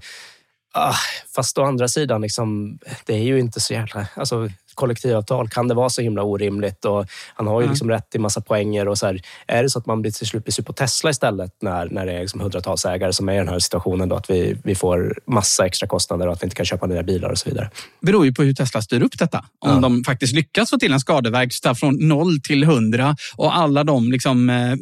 ah, fast å andra sidan, liksom, det är ju inte så jävla... Alltså, kollektivavtal, kan det vara så himla orimligt? Och han har ju Ja. liksom rätt i massa poänger. Och så här, är det så att man blir till slut blir sur på Tesla istället när, när det är liksom hundratals ägare som är i den här situationen, då, att vi, vi får massa extra kostnader och att vi inte kan köpa nya bilar och så vidare. beror ju på hur Tesla styr upp detta. Om Ja. de faktiskt lyckas få till en skadeverkstad från noll till hundra och alla de liksom, eh,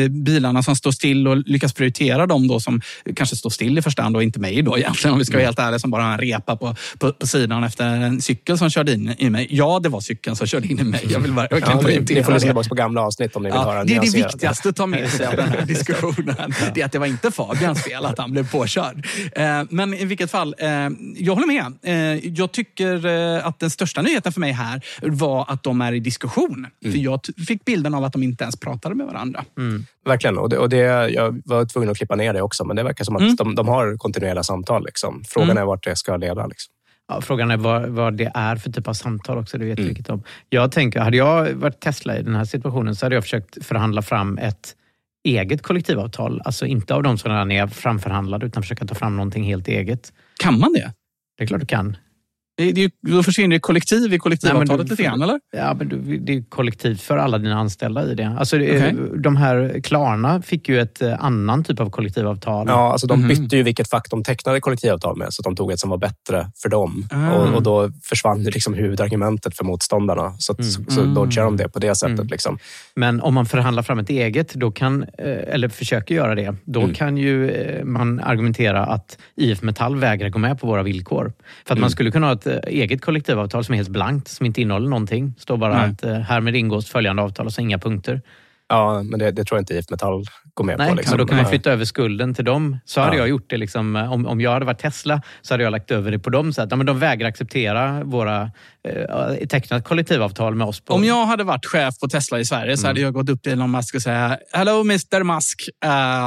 eh, bilarna som står still och lyckas prioritera dem då som kanske står still i första hand och inte mig då egentligen om vi ska vara helt ärliga som bara har en repa på, på, på sidan efter en cykel som körde in i mig. Ja, det var cykeln som körde in i mig. Jag vill verkligen Ja, poängtera ni får lyssna tillbaka på gamla avsnitt om ni vill höra Ja, en det är det viktigaste att ta med sig av den här <laughs> diskussionen. Det är att det var inte Fabians fel att han blev påkörd. Eh, Men i vilket fall, eh, jag håller med. Eh, Jag tycker att den största nyheten för mig här var att de är i diskussion. Mm. För jag fick bilden av att de inte ens pratade med varandra. Verkligen. Och det, och det, jag var tvungen att klippa ner det också, men det verkar som att Mm. de, de har kontinuerliga samtal. Liksom. Frågan Mm. är vart det ska leda. Liksom. Ja, frågan är vad, vad det är för typ av samtal också. Det vet Mm. om. Jag tänker, hade jag varit Tesla i den här situationen så hade jag försökt förhandla fram ett eget kollektivavtal. Alltså inte av de som redan är framförhandlade utan försöka ta fram någonting helt eget. Kan man det? Det är klart du kan. Det är ju- Då försvinner det kollektiv i kollektivavtalet lite grann, eller? Ja, men du- det är kollektivt för alla dina anställda i det. Alltså, det Okej. De här Klarna fick ju ett eh, annan typ av kollektivavtal. Ja, alltså de Mhm. bytte ju vilket fack de tecknade kollektivavtal med, så de tog ett som var bättre för dem. Ah. Och, och då försvann liksom huvudargumentet för motståndarna. Så, att, så, så Mm. dodgar de det på det sättet. Mm. Liksom. Men om man förhandlar fram ett eget, då kan, eh, eller försöker göra det, då Mm. kan ju eh, man argumentera att IF Metall vägrar gå med på våra villkor. För att Mm. man skulle kunna ha ett eget kollektivavtal som är helt blankt, som inte innehåller någonting. står bara Nej. att eh, härmed ingås följande avtal och så inga punkter. Ja, men det, det tror jag inte IF Metall går med Nej, på. Liksom. men då kan man flytta över skulden till dem. Så hade Ja. jag gjort det. Liksom, om, om jag hade varit Tesla så hade jag lagt över det på dem. Så att, ja, men de vägrar acceptera våra eh, tecknat kollektivavtal med oss. På. Om jag hade varit chef på Tesla i Sverige så hade jag gått upp till Elon Musk och säga Hello Mr Musk,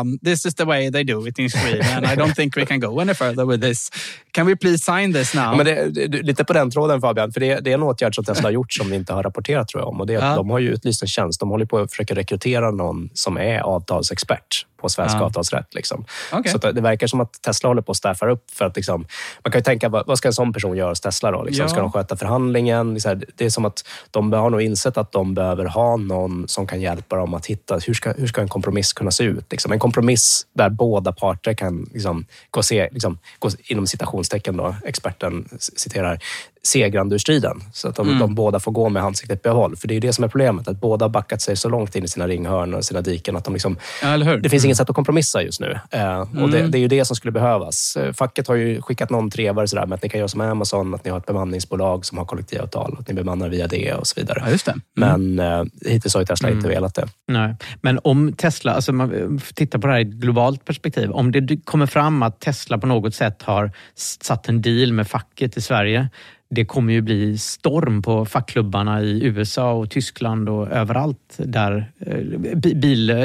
um, this is the way they do it in Sweden. I don't think we can go any further with this. Can we please sign this now? Ja, men det, det, lite på den tråden Fabian, för det, det är en åtgärd som Tesla har gjort som vi inte har rapporterat tror jag om. Och det är att Ja. De har ju utlyst en tjänst. De håller på att försöka rekrytera någon som är avtalsexpert på svensk Ja. avtalsrätt. Liksom. Okej. Så det verkar som att Tesla håller på att staffar upp. För att liksom, man kan ju tänka, vad, vad ska en sån person göra hos Tesla? Då? Liksom, Ja. Ska de sköta förhandlingen? Det är som att de har nog insett att de behöver ha någon som kan hjälpa dem att hitta hur ska, hur ska en kompromiss kunna se ut? Liksom. En kompromiss där båda parter kan liksom, gå, se, liksom, gå inom citationstecken, då, experten citerar, segrande ur striden. Så att de, Mm. de båda får gå med ansiktet i behåll. För det är det som är problemet, att båda har backat sig så långt in i sina ringhörn och sina diken att de liksom, Ja, det finns inget sätt att kompromissa just nu. Eh, och det, Mm. det är ju det som skulle behövas. Eh, Facket har ju skickat någon trevare sådär, med att ni kan göra som Amazon, att ni har ett bemanningsbolag som har kollektivavtal, att ni bemannar via det och så vidare. Ja, just det. Men eh, hittills har ju Tesla inte velat det. Nej. Men om Tesla, alltså man tittar på det här i ett globalt perspektiv. Om det kommer fram att Tesla på något sätt har satt en deal med facket i Sverige. Det kommer ju bli storm på fackklubbarna i USA och Tyskland och överallt där eh, bi- bil, eh,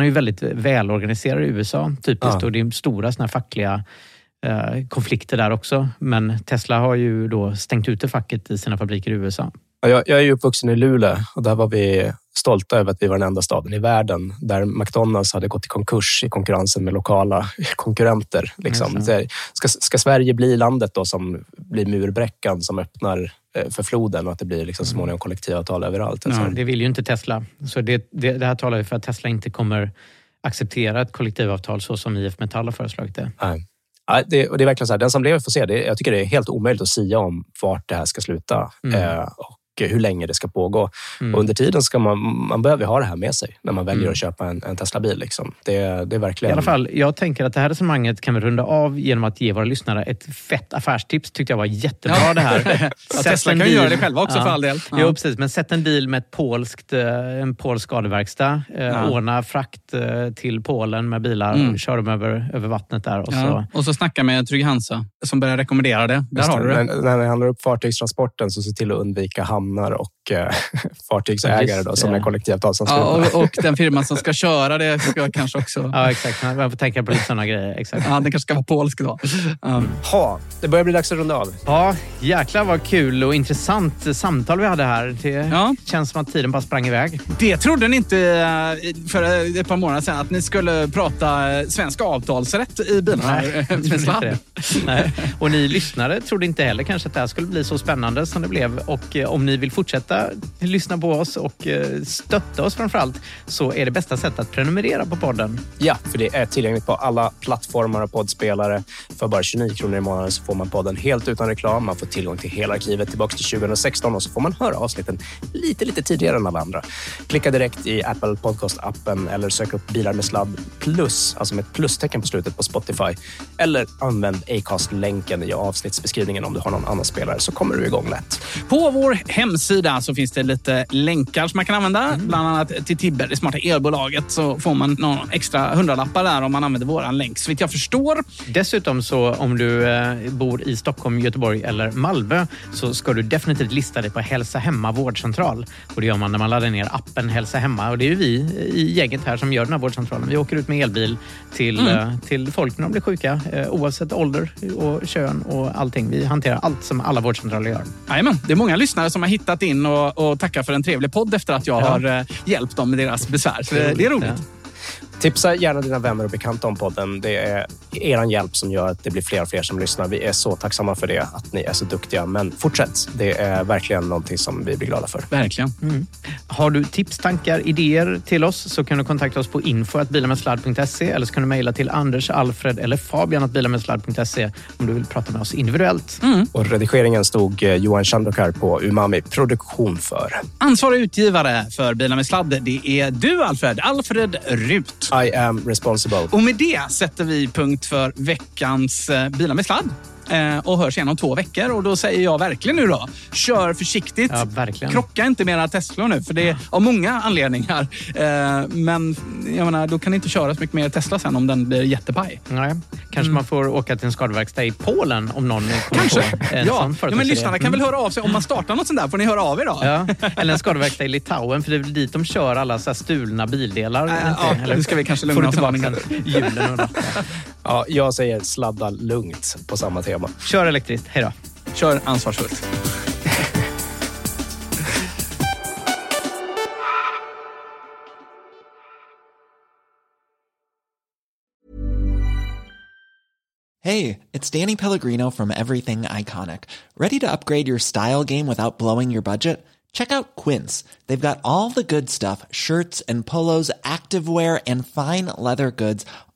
är ju väldigt välorganiserade i USA typiskt Ja. och det är stora såna här fackliga eh, konflikter där också. Men Tesla har ju då stängt ute facket i sina fabriker i USA. Ja, Jag, jag är uppvuxen i Luleå och där var vi stolta över att vi var den enda staden i världen där McDonalds hade gått i konkurs i konkurrensen med lokala <laughs> konkurrenter. Liksom. Här, Ska, ska Sverige bli landet då som blir murbräckan som öppnar eh, för floden och att det blir liksom så småningom kollektivavtal överallt? Alltså, Ja, det vill ju inte Tesla. Så det, det, det här talar ju för att Tesla inte kommer acceptera ett kollektivavtal så som IF Metall har föreslagit det. Nej. Ja, det, och det är verkligen så här, den som lever får se. Det, jag tycker det är helt omöjligt att sia om vart det här ska sluta Mm. eh, och hur länge det ska pågå. Mm. Och under tiden ska man, man behöver ha det här med sig när man väljer Mm. att köpa en, en Tesla-bil. Liksom. Det, det är verkligen... I alla fall, jag tänker att det här resonemanget kan vi runda av genom att ge våra lyssnare ett fett affärstips. tyckte jag var jättebra Ja. <laughs> det här. Ja, Tesla kan ju göra det själva också för all del. Ja. Jo, precis. Men sätt en bil med ett polskt, eh, en polsk skadeverkstad. Eh, Ja. Ordna frakt eh, till Polen med bilar. Mm. Kör dem över, över vattnet där. Och så, Ja. Och så snacka med Trygg Hansa som börjar rekommendera det. Där Just har du det. Men när det handlar upp fartygstransporten så se till att undvika hamnar och fartygsägare då, som är kollektivavtalsanslutna. Ja, och, och den firman som ska köra det ska kanske också... Ja, exakt. Man får tänka på lite sådana grejer. Exakt. Ja, den kanske ska vara polsk då. Ja. Ha, det börjar bli dags att runda av. Ja, jäklar vad kul och intressant samtal vi hade här. Det känns som att tiden bara sprang iväg. Det trodde ni inte eh, för ett par månader sedan, att ni skulle prata eh, svensk avtalsrätt i bilarna. Nej, eh, inte det. Nej. Och ni lyssnare trodde inte heller kanske att det här skulle bli så spännande som det blev. Och om ni vill fortsätta lyssna på oss och eh, stötta oss framför allt så är det bästa sättet att prenumerera på podden. Ja, för det är tillgängligt på alla plattformar och poddspelare. För bara 29 kronor i månaden så får man podden helt utan reklam. Man får tillgång till hela arkivet tillbaka till 2016 och så får man höra avsnitten lite, lite tidigare än alla andra. Klicka direkt i Apple Podcast-appen eller sök upp Bilar med sladd plus, alltså med ett plustecken på slutet på Spotify. Eller använd Acast-länken i avsnittsbeskrivningen om du har någon annan spelare så kommer du igång lätt. På vår hemsida så finns det lite länkar som man kan använda. Mm. Bland annat till Tibber, det smarta elbolaget. Så får man någon extra hundralappar där om man använder våran länk. Så vitt jag förstår. Dessutom så om du eh, bor i Stockholm, Göteborg eller Malmö så ska du definitivt lista dig på Hälsa Hemma vårdcentral. Och det gör man när man laddar ner appen Hälsa Hemma. Och det är vi i gänget här som gör den här vårdcentralen. Vi åker ut med elbil till, Mm. eh, till folk när de blir sjuka eh, oavsett ålder och kön och allting. Vi hanterar allt som alla vårdcentraler gör. Jajamän, det är många lyssnare som har hittat in och, och tackar för en trevlig podd efter att jag Ja. har eh, hjälpt dem med deras besvär. Så det, det är roligt. Tipsa gärna dina vänner och bekanta om podden. Det är er hjälp som gör att det blir fler och fler som lyssnar. Vi är så tacksamma för det, att ni är så duktiga. Men fortsätt. Det är verkligen någonting som vi blir glada för. Verkligen. Mm. Har du tips, tankar, idéer till oss så kan du kontakta oss på info.bilamedsladd.se eller så kan du mejla till Anders, Alfred eller Fabian bilamedsladd.se om du vill prata med oss individuellt. Mm. Och redigeringen stod eh, Johan Chandokar på Umami Produktion för. Ansvarig utgivare för Bilar med sladd, det är du Alfred. Alfred Rut. I am responsible. Och med det sätter vi punkt för veckans eh, Bilar med sladd och hörs igen om två veckor. Och då säger jag verkligen nu då, kör försiktigt. Ja. Krocka inte med era Teslor nu, för det är av många anledningar. Eh, Men jag menar, då kan ni inte köra så mycket mer Tesla sen om den blir jättepaj. Nej. Kanske Mm. man får åka till en skadeverkstad i Polen om någon kommer Kanske. på en Ja. sån ja, men lyssnarna kan väl Mm. höra av sig. Om man startar något sånt där får ni höra av er då. Ja, eller en skadeverkstad i Litauen, för det är väl dit de kör alla så stulna bildelar. Äh, ja, nu ska vi kanske får lugna du oss en tillbaka aning. hjulen och ratten. <laughs> Ja, jag säger sladda lugnt på samma tema. Kör elektriskt. Hej då. Kör ansvarsfullt. Hey, it's Danny Pellegrino from Everything Iconic. Ready to upgrade your style game without blowing your budget? Check out Quince. They've got all the good stuff shirts and polos, activewear, and fine leather goods,